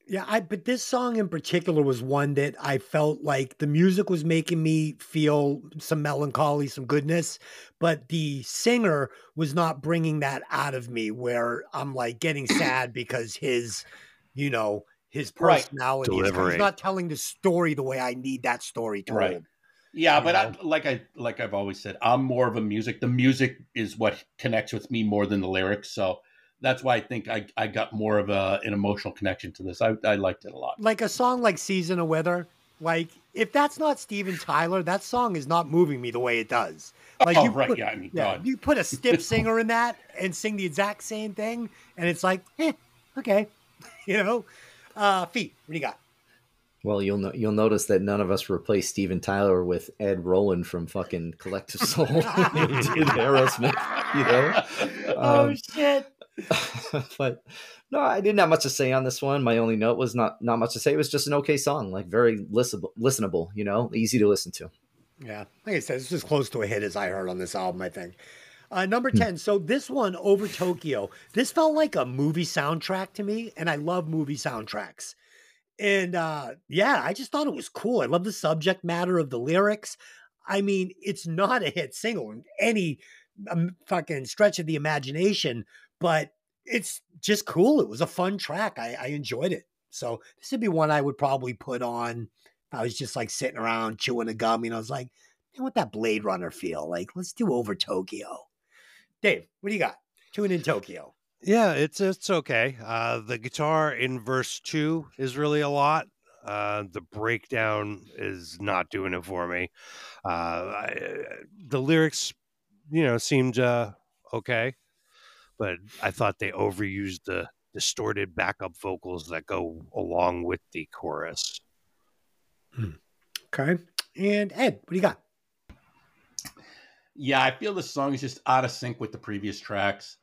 Yeah, I but this song in particular was one that I felt like the music was making me feel some melancholy, some goodness, but the singer was not bringing that out of me where I'm like getting (clears throat) sad because his, you know, his Right. personality is Delivery. he's not telling the story the way I need that story told. Right. Yeah, You but I, like I like I've always said, I'm more of a music. The music is what connects with me more than the lyrics. So that's why I think I, I got more of a, an emotional connection to this. I, I liked it a lot. Like a song like Season of Wither, like if that's not Steven Tyler, that song is not moving me the way it does. Like oh, you right. put- yeah, I mean, Yeah, God. you put a stiff singer in that and sing the exact same thing, and it's like, eh, okay, (laughs) you know. Uh, feet. What do you got? Well, you'll no- you'll notice that none of us replaced Steven Tyler with Ed Roland from fucking Collective Soul (laughs) (laughs) in Aerosmith. You know, oh Um, shit! (laughs) but no, I didn't have much to say on this one. My only note was not not much to say. It was just an okay song, like very listenable, listenable. You know, easy to listen to. Yeah, like I said, it's as close to a hit as I heard on this album. I think. Uh, number Hmm. ten. So this one over Tokyo. This felt like a movie soundtrack to me, and I love movie soundtracks. And uh, yeah, I just thought it was cool. I love the subject matter of the lyrics. I mean, it's not a hit single in any um, fucking stretch of the imagination, but it's just cool. It was a fun track. I, I enjoyed it. So this would be one I would probably put on. I was just like sitting around chewing a gum, and I was like, I want that Blade Runner feel. Like, let's do over Tokyo. Dave, what do you got? Tune in Tokyo. Yeah, it's it's okay. Uh, the guitar in verse two is really a lot. Uh, the breakdown is not doing it for me. Uh, I, the lyrics, you know, seemed uh, okay, but I thought they overused the distorted backup vocals that go along with the chorus. Okay. And Ed, what do you got? Yeah, I feel this song is just out of sync with the previous tracks.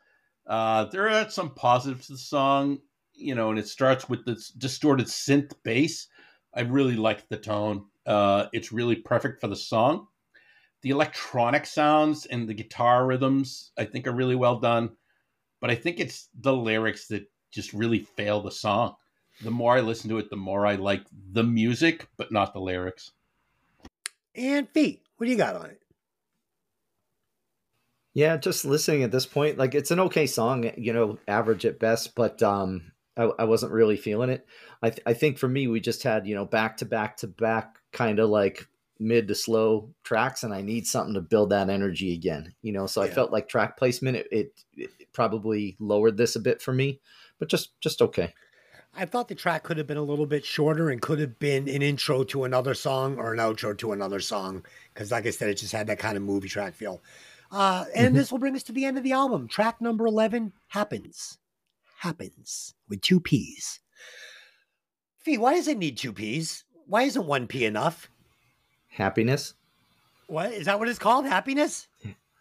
Uh, there are some positives to the song, you know, and it starts with this distorted synth bass. I really like the tone. Uh, it's really perfect for the song. The electronic sounds and the guitar rhythms, I think, are really well done. But I think it's the lyrics that just really fail the song. The more I listen to it, the more I like the music, but not the lyrics. And Feet, what do you got on it? Yeah, just listening at this point, like it's an okay song, you know, average at best, but um, I, I wasn't really feeling it. I, th- I think for me, we just had, you know, back to back to back kind of like mid to slow tracks, and I need something to build that energy again, you know. So I felt like track placement, it, it, it probably lowered this a bit for me, but just just okay. I thought the track could have been a little bit shorter and could have been an intro to another song or an outro to another song. Because, like I said, it just had that kind of movie track feel. Uh, and Mhm. this will bring us to the end of the album. Track number 11 happens. Happens with two P's. Fee, why does it need two P's? Why isn't one P enough? Happiness, What is that what it's called? Happiness?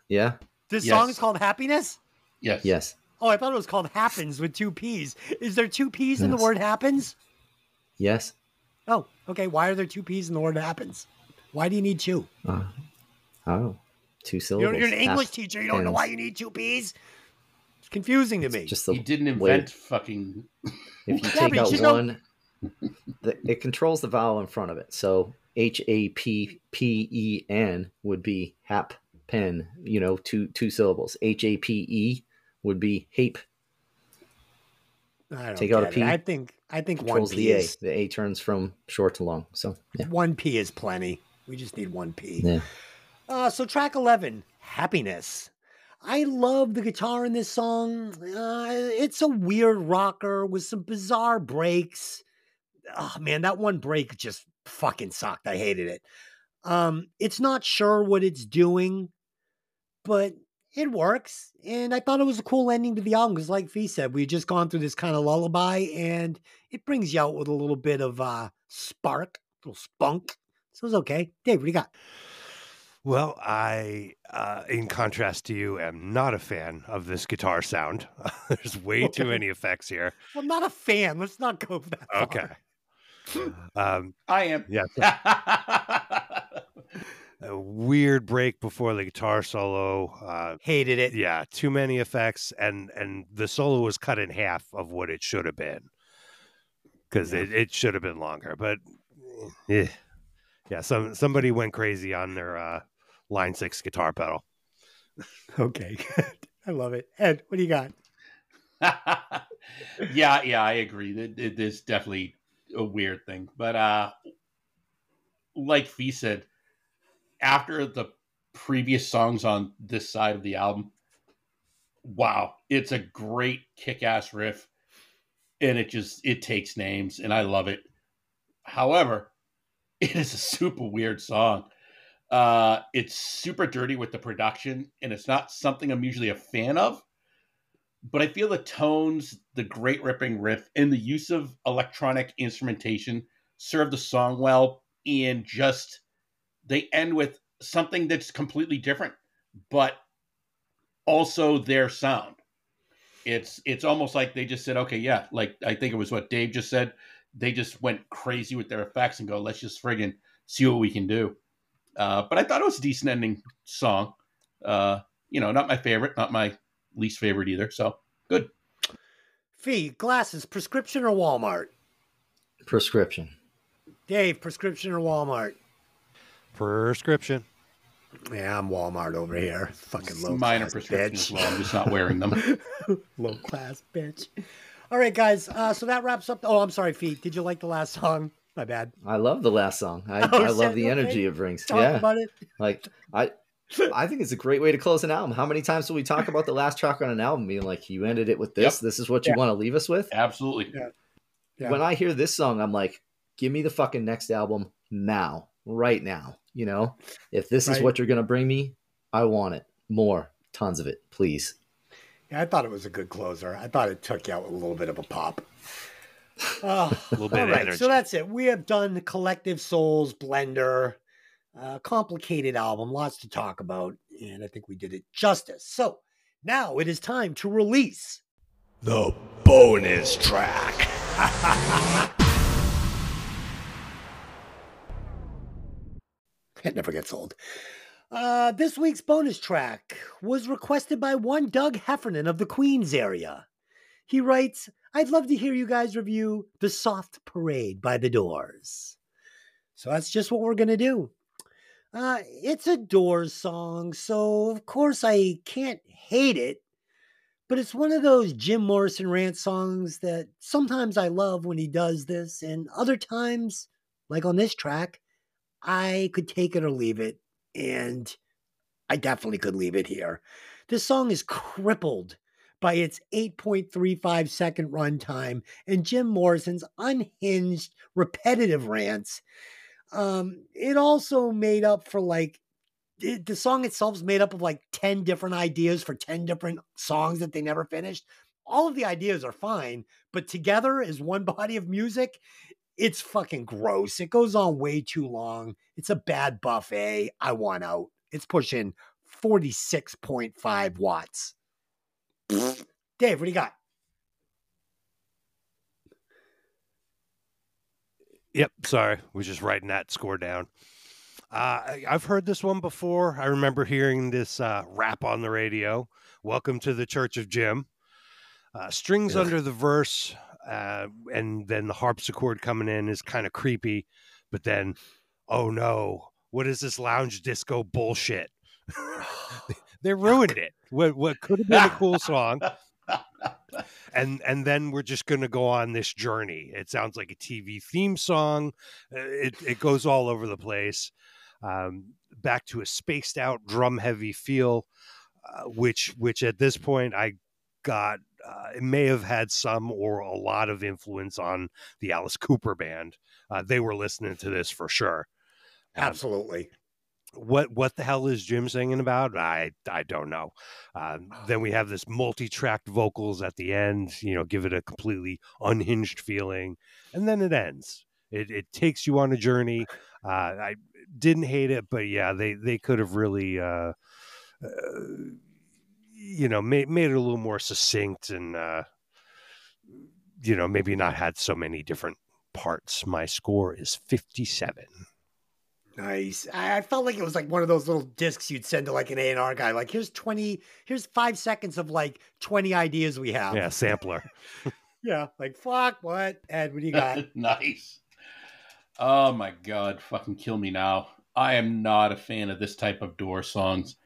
yeah, This Yes. song is called Happiness? Yes. yes, Oh, I thought it was called Happens with two P's. Is there two P's in the word happens? yes. Oh, okay. Why are there two P's in the word happens? Why do you need two? Uh, oh, two You're, syllables. you're an English Hap- teacher. You don't know why you need two P's? It's confusing to me. Just He didn't way- invent fucking. If you (laughs) Yeah, take out you know- one, the, it controls the vowel in front of it. So H A P P E N would be hap pen. You know, two two syllables. H A P E would be hape. I don't take out a get it. P, I think I think one P the A. is The A turns from short to long. So yeah, one P is plenty. We just need one P. yeah. Uh, so track eleven, happiness. I love the guitar in this song. Uh, it's a weird rocker with some bizarre breaks. Oh man, that one break just fucking sucked. I hated it. Um, it's not sure what it's doing, but it works. And I thought it was a cool ending to the album because, like Fee said, we had just gone through this kind of lullaby, and it brings you out with a little bit of uh, spark, a little spunk. So it's okay. Dave, what do you got? Well, I, uh, in contrast to you, am not a fan of this guitar sound. (laughs) There's way too many effects here. I'm not a fan. Let's not go that far. Okay. Um, I am. yeah. (laughs) a weird break before the guitar solo. Uh, Hated it. yeah, too many effects, and and the solo was cut in half of what it should have been because Yeah. it, it should have been longer. But eh, yeah, some somebody went crazy on their uh, line six guitar pedal. (laughs) Okay. I love it. Ed, what do you got? (laughs) yeah, yeah, I agree. It, it is definitely a weird thing, but uh, like Fee said, after the previous songs on this side of the album, wow, it's a great kick-ass riff, and it just it takes names, and I love it. However, (laughs) it is a super weird song. Uh, it's super dirty with the production, and it's not something I'm usually a fan of but I feel the tones, the great ripping riff, and the use of electronic instrumentation serve the song well. And just they end with something that's completely different, but also their sound. It's it's almost like they just said, okay, yeah, like I think it was what Dave just said. They just went crazy with their effects and go, let's just friggin' see what we can do. Uh, but I thought it was a decent ending song. Uh, you know, not my favorite, not my least favorite either. So good. Fee, glasses, prescription or Walmart? Prescription. Dave, prescription or Walmart? Prescription. Yeah, I'm Walmart over here. Fucking low minor class prescription as bitch. well. I'm just not wearing them. (laughs) low class bitch. All right, guys. Uh, so that wraps up. Oh, I'm sorry, Fee. Did you like the last song? My bad. I love the last song. I, (laughs) Oh, I love the okay? energy it brings. Talk yeah. about it. Like I I think it's a great way to close an album. How many times do we talk about the last track on an album being like you ended it with this? Yep. This is what you Yeah. want to leave us with? Absolutely. Yeah. Yeah. When I hear this song, I'm like, give me the fucking next album now, right now. You know? If this is what you're gonna bring me, I want it. More. Tons of it, please. Yeah, I thought it was a good closer. I thought it took you out with a little bit of a pop. Oh, (laughs) A little bit all of right, energy. so that's it. We have done Collective Souls Blender, uh, complicated album, lots to talk about, and I think we did it justice. So now it is time to release The bonus track. (laughs) It never gets old. Uh, this week's bonus track was requested by one Doug Heffernan of the Queens area. He writes, I'd love to hear you guys review The Soft Parade by The Doors. So that's just what we're going to do. Uh, it's a Doors song, so of course I can't hate it, but it's one of those Jim Morrison rant songs that sometimes I love when he does this, and other times, like on this track, I could take it or leave it, and I definitely could leave it here. This song is crippled by its 8.35 second runtime and Jim Morrison's unhinged, repetitive rants. Um, it also made up for like it, the song itself is made up of like 10 different ideas for 10 different songs that they never finished. All of the ideas are fine, but together as one (laughs) body of music, it's fucking gross. It goes on way too long. It's a bad buffet. I want out. It's pushing 46.5 watts. Dave, what do you got? Yep. Sorry. Was just writing that score down. Uh, I've heard this one before. I remember hearing this uh, rap on the radio. Welcome to the Church of Jim. Uh, strings Ugh. under the verse, uh, and then the harpsichord coming in is kind of creepy. But then, oh no, what is this lounge disco bullshit? (laughs) they ruined it. What what could have been a cool song (laughs) and and then we're just going to go on this journey. It sounds like a TV theme song. Uh, It it goes all over the place. Um, back to a spaced out drum heavy feel, uh, which which at this point I got. Uh, it may have had some or a lot of influence on the Alice Cooper band. Uh, they were listening to this for sure. Um, Absolutely. What what the hell is Jim singing about? I I don't know. Um, then we have this multi-tracked vocals at the end. You know, give it a completely unhinged feeling, and then it ends. It it takes you on a journey. (laughs) Uh, I didn't hate it, but yeah, they they could have really. Uh, uh, you know, made made it a little more succinct and uh, you know maybe not had so many different parts. My score is fifty-seven. Nice. I, I felt like it was like one of those little discs you'd send to like an A and R guy. Like, here's twenty, here's five seconds of like twenty ideas we have. Yeah, sampler. (laughs) yeah. Like, fuck, what? Ed, what do you got? (laughs) nice. Oh my god, fucking kill me now. I am not a fan of this type of door songs.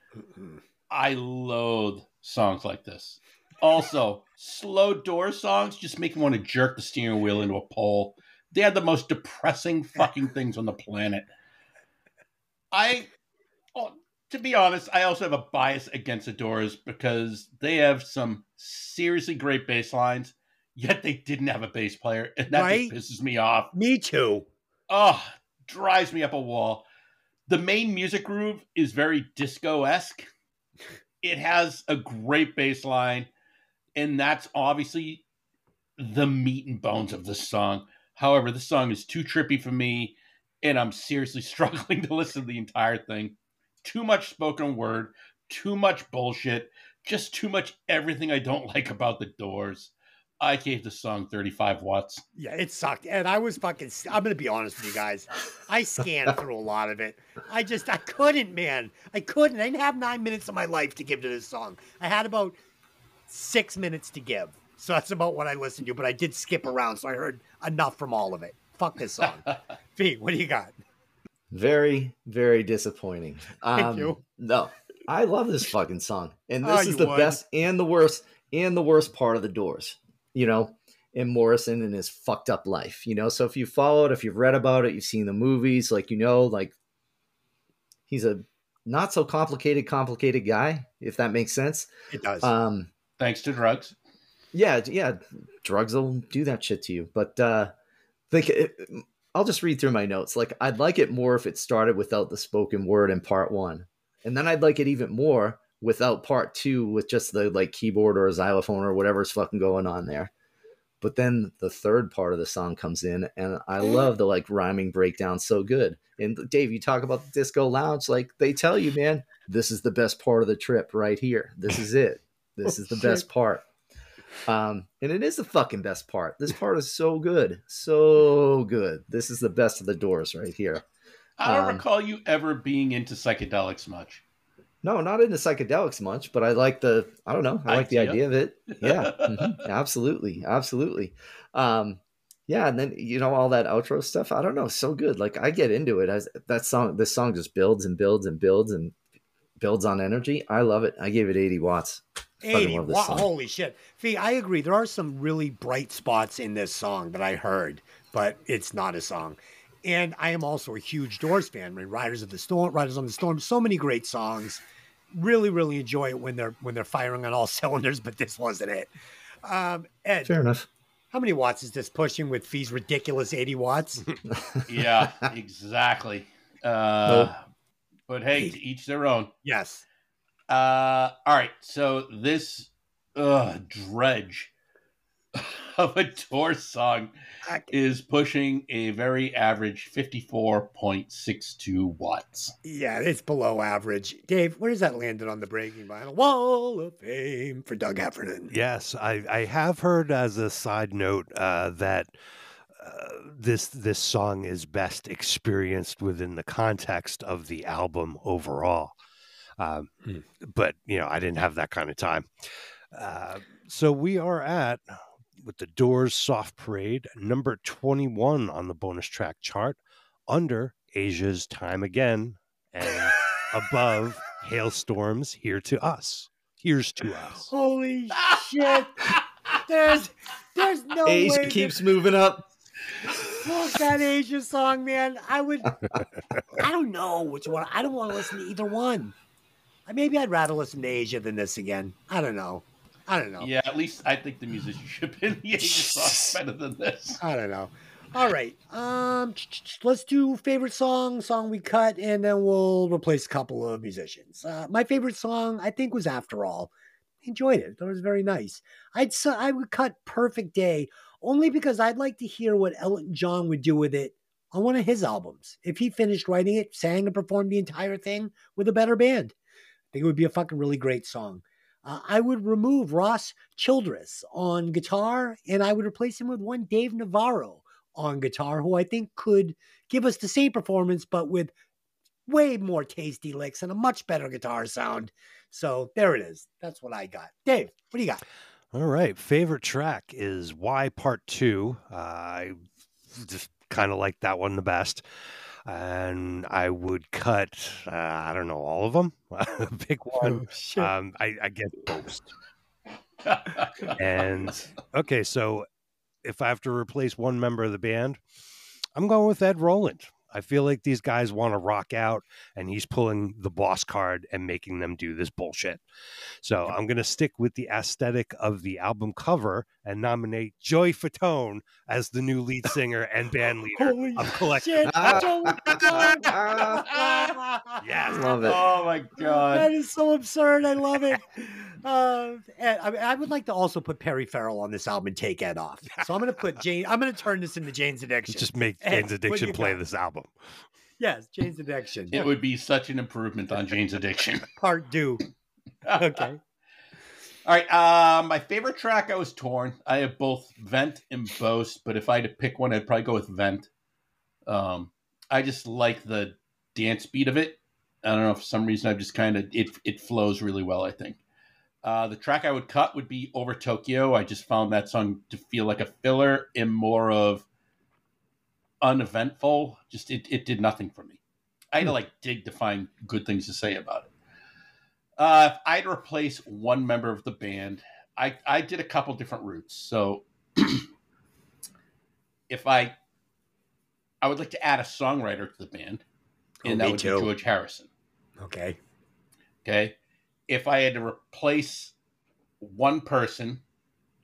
I loathe songs like this. Also, slow door songs just make me want to jerk the steering wheel into a pole. They are the most depressing fucking things on the planet. I, oh, to be honest, I also have a bias against the Doors because they have some seriously great bass lines, yet they didn't have a bass player, and that Right? just pisses me off. Me too. Oh, drives me up a wall. The main music groove is very disco esque. It has a great bass line, and that's obviously the meat and bones of the song. However, the song is too trippy for me, and I'm seriously (laughs) struggling to listen to the entire thing. Too much spoken word, too much bullshit, just too much everything I don't (laughs) like about the doors. I gave the song 35 watts. Yeah, it sucked. And I was fucking, I'm going to be honest with you guys. I scanned through a lot of it. I just, I couldn't, man. I couldn't. I didn't have nine minutes of my life to give to this song. I had about six minutes to give. So that's about what I listened to, but I did skip around. So I heard enough from all of it. Fuck this song. (laughs) V, what do you got? Very, very disappointing. Thank Um, you. No, I love this fucking song, and Oh, this you is the would. best and the worst and the worst part of the Doors. You know, in Morrison and his fucked up life. You know, so if you followed, if you've read about it, you've seen the movies, like you know, like he's a not so complicated, complicated guy, if that makes sense. It does. Um, Thanks to drugs. yeah, yeah, drugs will do that shit to you. But uh like it, I'll just read through my notes. Like I'd like it more if it started without the spoken word in part 1. And then I'd like it even more without part 2 with just the like keyboard or xylophone or whatever's fucking going on there. But then the third part of the song comes in and I mm. love the like rhyming breakdown so good. And Dave, you talk about the disco lounge like they tell you, man, this is the best part of the trip right here. This is it. This is the best part. Um, and it is the fucking best part. This part is so good, so good. This is the best of the doors right here. I don't Um, recall you ever being into psychedelics much. No, not into psychedelics much, but I like the. I don't know. I like the Idea. idea of it. (laughs) Yeah, mhm, absolutely, absolutely. Um, yeah, and then you know all that outro stuff. I don't know, so good. Like I get into it as that song. This song just builds and builds and builds and builds on energy. I love it. I gave it eighty watts. Fucking 80. love Wow, song. holy shit. Fee, I agree. There are some really bright spots in this song that I heard, but it's not a song. And I am also a huge Doors fan. I mean, Riders of the Storm, Riders on the Storm, so many great songs. Really, really enjoy it when they're when they're firing on all (laughs) cylinders, but this wasn't it. Um, Ed, Fair enough. how many watts is this pushing with Fee's ridiculous 80 watts? (laughs) yeah, exactly. Uh, But hey, to each their own. yes. Uh, all right. So this uh, dredge (laughs) of a tour song is pushing a very average 54.62 watts. Yeah, it's below average. Dave, where does that landed on the breaking vinyl? Wall of Fame for Doug Heffernan. Yes, I, I have heard as a side note uh, that uh, this this song is best experienced within the context of the album overall. Um, Hmm. But you know, I didn't have that kind of time. Uh, so we are at with the Doors Soft Parade, number twenty one on the bonus track chart, under Asia's Time Again, and above Halestorm's Here to Us. Here's to us. Holy shit. There's there's no Asia way keeps moving up. Fuck that Asia song, man. I would (laughs) I don't know which one. I don't want to listen to either one. Uh, Maybe I'd rather listen to Asia than this again. I don't know. I don't know. Yeah, at least I think the musicianship in the 80s song (laughs) better than this. I don't know. All right. Um let's do favorite song, song we cut, and then we'll replace a couple of musicians. Uh, my favorite song, I think, was After All. Enjoyed it. Thought it was very nice. I'd I would cut Perfect Day only because I'd like to hear what Elton John would do with it on one of his albums. If he finished writing it, sang and performed the entire thing with a better band, I think it would be a fucking really great song. Uh, I would remove Ross Childress on guitar and I would replace him with one Dave Navarro on guitar, who I think could give us the same performance, but with way more tasty licks and a much better guitar sound. So there it is. That's what I got. Dave, what do you got? All right. Favorite track is Why Part Two. Uh, I just kind of like that one the best. And I would cut, uh, I don't know, all of them. (laughs) Pick one. shit. Um, I, I get Ghost. (laughs) And okay, so if I have to replace one member of the band, I'm going with Ed Roland. I feel like these guys want to rock out, and he's pulling the boss card and making them do this bullshit. So I'm going to stick with the aesthetic of the album cover and nominate Joey Fatone as the new lead singer and (laughs) band leader Holy of Collective. shit. Joey Fatone. (laughs) Yes. Love it. oh my god. That is so absurd. I love it. Uh, (laughs) and I, I would like to also put Perry Farrell on this album and take Ed off. So I'm going to put Jane. I'm going to turn this into Jane's Addiction. Just make Jane's Addiction play this album. Yes, Jane's Addiction. It would be such an improvement on Jane's Addiction. (laughs) Part two. Okay. All right. Uh, my favorite track, I was torn. I have both Vent and Boast, but if I had to pick one, I'd probably go with Vent. Um, I just like the dance beat of it. I don't know if for some reason I've just kind of it it flows really well. I think. Uh, the track I would cut would be Over Tokyo. I just found that song to feel like a filler and more of uneventful. Just it, it did nothing for me. I had to like dig to find good things to say about it. Uh, if I'd replace one member of the band, I, I did a couple different routes. So (clears throat) if I I would like to add a songwriter to the band, Oh, and that would too. be George Harrison. Okay. Okay. If I had to replace one person,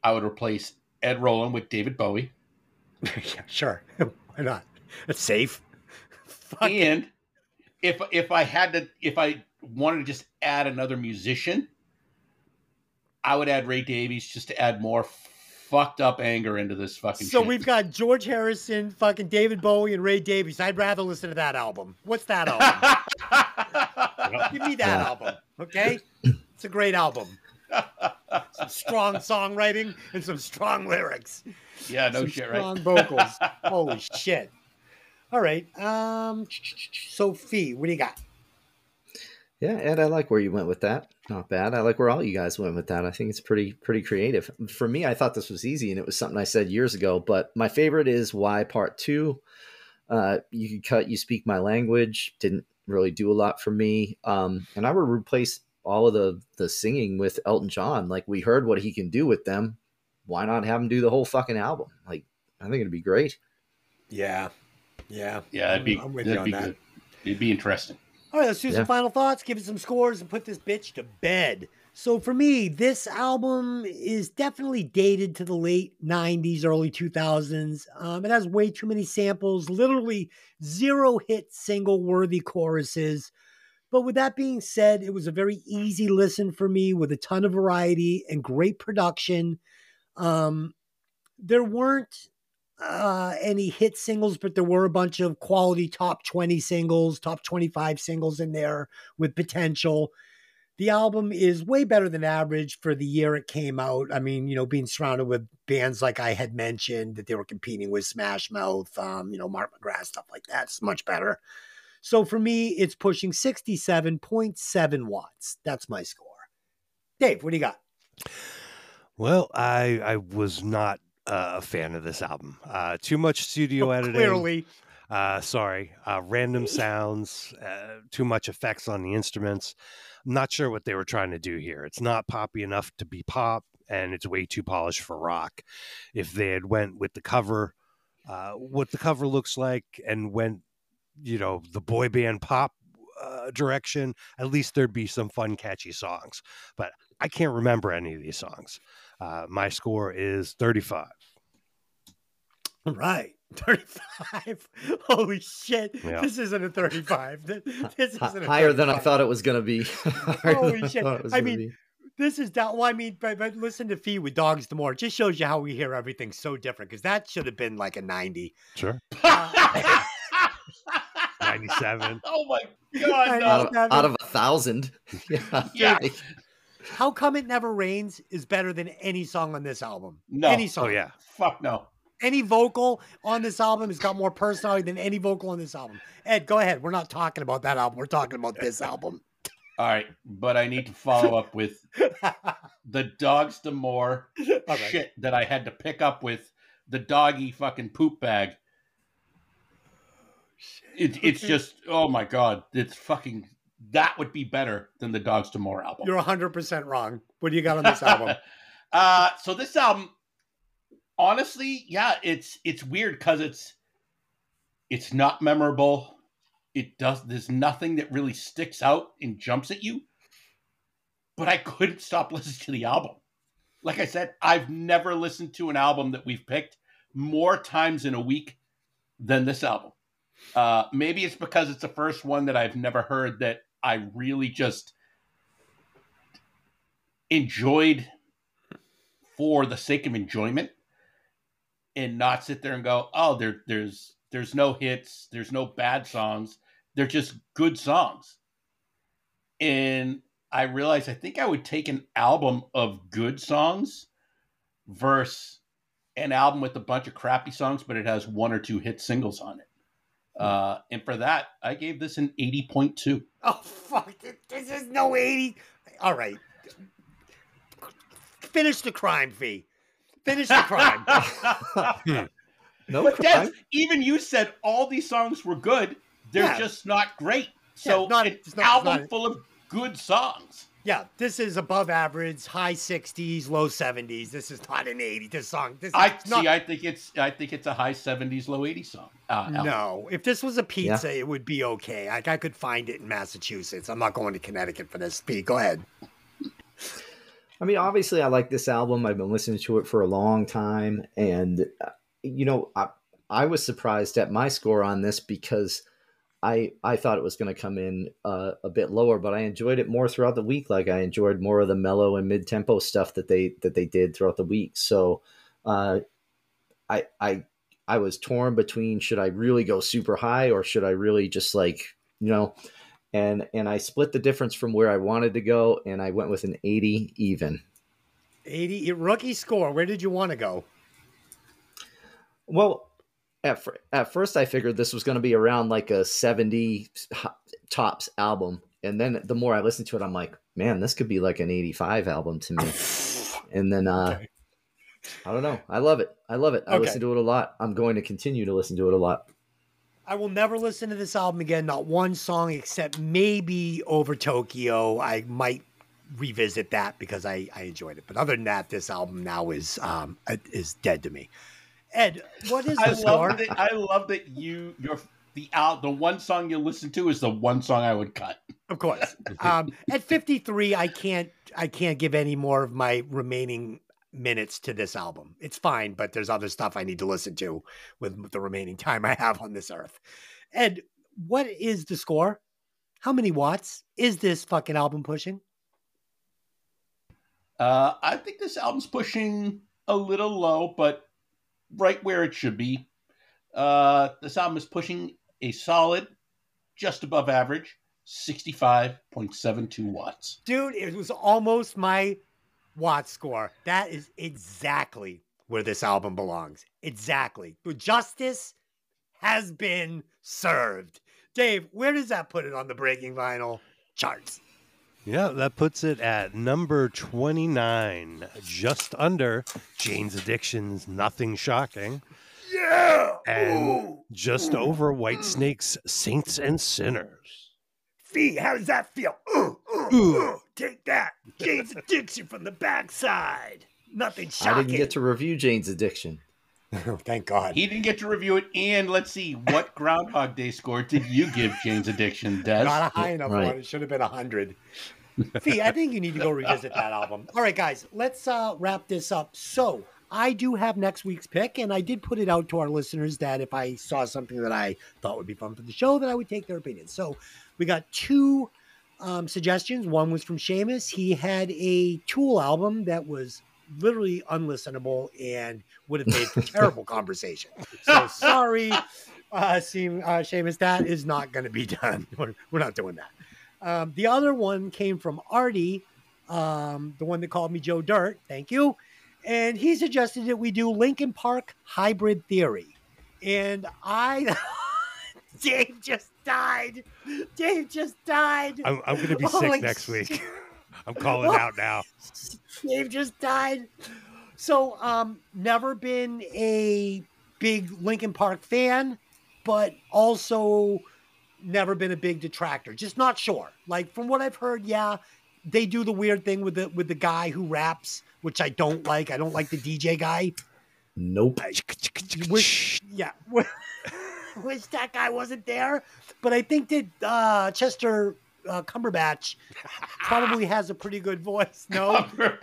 I would replace Ed Roland with David Bowie. (laughs) yeah, sure. (laughs) Why not? It's safe. (laughs) Fuck. And if if I had to if I wanted to just add another musician, I would add Ray Davies just to add more fucked up anger into this fucking So shit. we've got George Harrison, fucking David Bowie, and Ray Davies. I'd rather listen to that album. What's that album? (laughs) Give me that Yeah. album, okay? It's a great album. Some strong songwriting and some strong lyrics. yeah, no some shit, strong right? vocals. Holy shit! All right, um, Sophie, what do you got? Yeah, Ed, I like where you went with that. Not bad. I like where all you guys went with that. I think it's pretty pretty creative. For me, I thought this was easy, and it was something I said years ago. But my favorite is Why Part Two. Uh, you could cut. You speak my language. Didn't really do a lot for me. Um, and I would replace all of the the singing with Elton John. Like we heard what he can do with them. Why not have him do the whole fucking album? Like I think it'd be great. Yeah, yeah. Yeah, that'd be I'm with that'd you on be that. good. It'd be interesting. All right, let's do Yeah. some final thoughts, give it some scores, and put this bitch to bed. So for me, this album is definitely dated to the late 90s, early 2000s. Um, it has way too many samples, literally zero hit single worthy choruses. But with that being said, it was a very easy listen for me with a ton of variety and great production. Um, there weren't uh, any hit singles, but there were a bunch of quality top 20 singles, top 25 singles in there with potential. The album is way better than average for the year it came out. I mean, you know, being surrounded with bands like I had mentioned that they were competing with Smash Mouth, um, you know, Mark McGrath, stuff like that. It's much better. So for me, it's pushing 67.7 watts. That's my score. Dave, what do you got? Well, I I was not uh, a fan of this album. Uh, too much studio Oh, editing. Clearly. Uh, sorry, uh, random sounds, uh, too much effects on the instruments. I'm not sure what they were trying to do here. It's not poppy enough to be pop, and it's way too polished for rock. If they had went with the cover, uh, what the cover looks like, and went, you know, the boy band pop uh, direction, at least there'd be some fun, catchy songs. But I can't remember any of these songs. Uh, my score is 35. All right. (laughs) 35. (laughs) Holy shit. Yeah. This isn't a 35. This isn't a higher than I thought it was going to be. (laughs) Holy shit. thought it was I mean, be. This is down. Well, I mean, but, but listen to Fee with Dogs D'Amour. It just shows you how we hear everything so different because that should have been like a 90. Sure. Uh, 97. (laughs) oh my god, no. out of, out of a thousand. (laughs) Yeah. Yeah. How Come It Never Rains is better than any song on this album. No. Any song. Oh, yeah. Fuck no. any vocal on this album has got more personality than any vocal on this album. Ed, go ahead. We're not talking about that album. We're talking about this album. (laughs) All right, but I need to follow up with the Dogs D'Amour All right. shit that I had to pick up with the doggy fucking poop bag. It, (laughs) it's just oh my god, it's fucking that would be better than the Dogs D'Amour album. You're 100% wrong. What do you got on this album? (laughs) uh, so this album, honestly, yeah, it's it's weird because it's it's not memorable. It does. There's nothing that really sticks out and jumps at you. But I couldn't stop (laughs) listening to the album. Like I said, I've never listened to an album that we've picked more times in a week than this album. Uh, maybe it's because it's the first one that I've never heard that I really just enjoyed for the sake of enjoyment and not sit there and go, oh, there, there's there's no hits, there's no bad songs, they're just good songs. And I realized I think I would take an album of good songs versus an album with a bunch of crappy songs, but it has one or two hit singles on it. Uh, and for that, I gave this an 80.2. Oh, fuck. This is no 80. All right. Finish the crime, Fee. Finish the crime. (laughs) No But crime. Des, even you said all these songs were good. They're Yeah. just not great. So Yeah, not- an it's not- it's album not- full of good songs. Yeah, this is above average, high 60s, low 70s. This is not an 80. This song. This I is not, see. I think it's. I think it's a high seventies, low eighties song. Uh. No, if this was a pizza, it would be okay. Like I could find it in Massachusetts. I'm not going to Connecticut for this. Pete, go ahead. I mean, obviously, I like this album. I've been listening to it for a long time, and uh, you know, I I was surprised at my score on this because I I thought it was going to come in uh, a bit lower, but I enjoyed it more throughout the week. Like I enjoyed more of the mellow and mid tempo stuff that they that they did throughout the week. So, uh, I I I was torn between should I really go super high or should I really just like you know and and I split the difference from where I wanted to go, and I went with an 80 even. 80 rookie score. Where did you want to go? Well, at fir- at first I figured this was going to be around like a 70 tops album, and then the more I listened to it, I'm like, man, this could be like an 85 album to me. (laughs) And then uh, Okay. I don't know. I love it. I love it. I Okay. listen to it a lot. I'm going to continue to listen to it a lot. I will never listen to this album again. Not one song except maybe Over Tokyo. I might revisit that because I, I enjoyed it. But other than that, this album now is um is dead to me. Ed, what is I the score? love that. I love that you. Your the out the one song you listen to is the one song I would cut. Of course. (laughs) Um, at 53, I can't I can't give any more of my remaining minutes to this album. It's fine, but there's other stuff I need to listen to with the remaining time I have on this earth. Ed, what is the score? How many watts is this fucking album pushing? Uh, I think this album's pushing a little low, but right where it should be. Uh, this album is pushing a solid, just above average, sixty-five point seven two watts. Dude, it was almost my watt score. That is exactly where this album belongs. Exactly. Justice has been served. Dave, where does that put it on the breaking vinyl charts? Yeah, that puts it at number 29, just under Jane's Addiction's Nothing Shocking, Yeah. and just over Whitesnake's Saints and Sinners. Fee, how does that feel? Ooh, ooh, ooh. Take that. Jane's (laughs) addiction from the backside. Nothing shocking. I didn't get to review Jane's Addiction. Oh, (laughs) thank God. He didn't get to review it, and let's see what Groundhog Day score did you give Jane's Addiction, Des? Not a high enough Right. one. It should have been a hundred. Fee, I think you need to go revisit that album. All right, guys, let's uh, wrap this up. So I do have next week's pick, and I did put it out to our listeners that if I saw something that I thought would be fun for the show, that I would take their opinion. So we got two um, suggestions. One was from Seamus. He had a Tool album that was literally unlistenable and would have made for (laughs) terrible conversation. So (laughs) sorry, uh, seem, uh, Seamus, that is not going to be done. (laughs) We're, we're not doing that. Um, the other one came from Artie, um, the one that called me Joe Dirt. Thank you. and he suggested that we do Linkin Park Hybrid Theory, and I. Dave just died. Dave just died. I'm, I'm going to be Holy sick next shit. week. I'm calling out now. Dave just died. So, um, never been a big Linkin Park fan, but also never been a big detractor. Just not sure. Like from what I've heard, yeah, they do the weird thing with the with the guy who raps, which I don't like. I don't like the DJ guy. Nope. Wish, yeah, (laughs) wish that guy wasn't there. But I think that uh, Chester uh, Cumberbatch probably (laughs) has a pretty good voice. No, (laughs)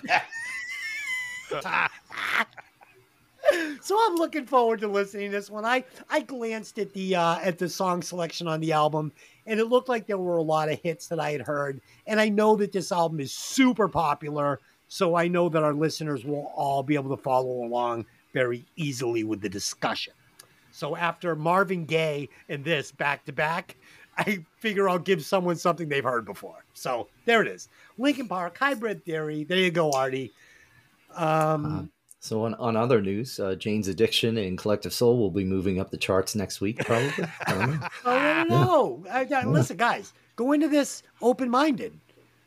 so I'm looking forward to listening to this one. I I glanced at the uh, at the song selection on the album, and it looked like there were a lot of hits that I had heard. And I know that this album is super popular, so I know that our listeners will all be able to follow along very easily with the discussion. So after Marvin Gaye and this back to back, I figure I'll give someone something they've heard before. So there it is. Linkin Park, Hybrid Theory. There you go, Artie. Um, Uh, so on, on other news, uh, Jane's Addiction and Collective Soul will be moving up the charts next week, probably. I don't know. (laughs) Oh, no, no, no. I, I- listen, guys, go into this open minded.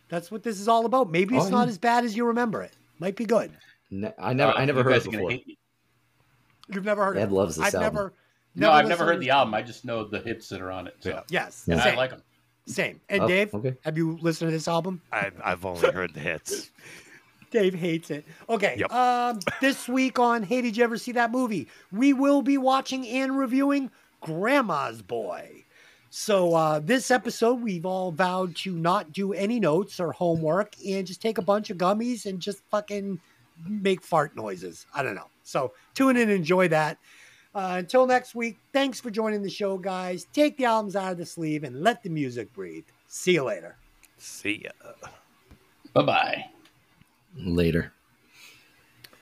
That's what this is all about. Maybe it's Oh, not yeah. as bad as you remember it. Might be good. Ne- I never, Uh, I never heard it before. You've never heard Ed of it. loves this I've album. never. No, I've never heard the album. I just know the hits that are on it. So. Yeah. Yes, Yeah. And same. I like them. same. And Oh, Dave, okay. have you listened to this album? I've, I've only heard the hits. (laughs) Dave hates it. Okay. Yep. Um, this week on Hey, did you ever see that movie? We will be watching and reviewing Grandma's Boy. So uh, this episode, we've all vowed to not do any notes or homework and just take a bunch of gummies and just fucking make fart noises. I don't know. So tune in and enjoy that. Uh, until next week, thanks for joining the show, guys. Take the albums out of the sleeve and let the music breathe. See you later. See ya. Bye bye. Later.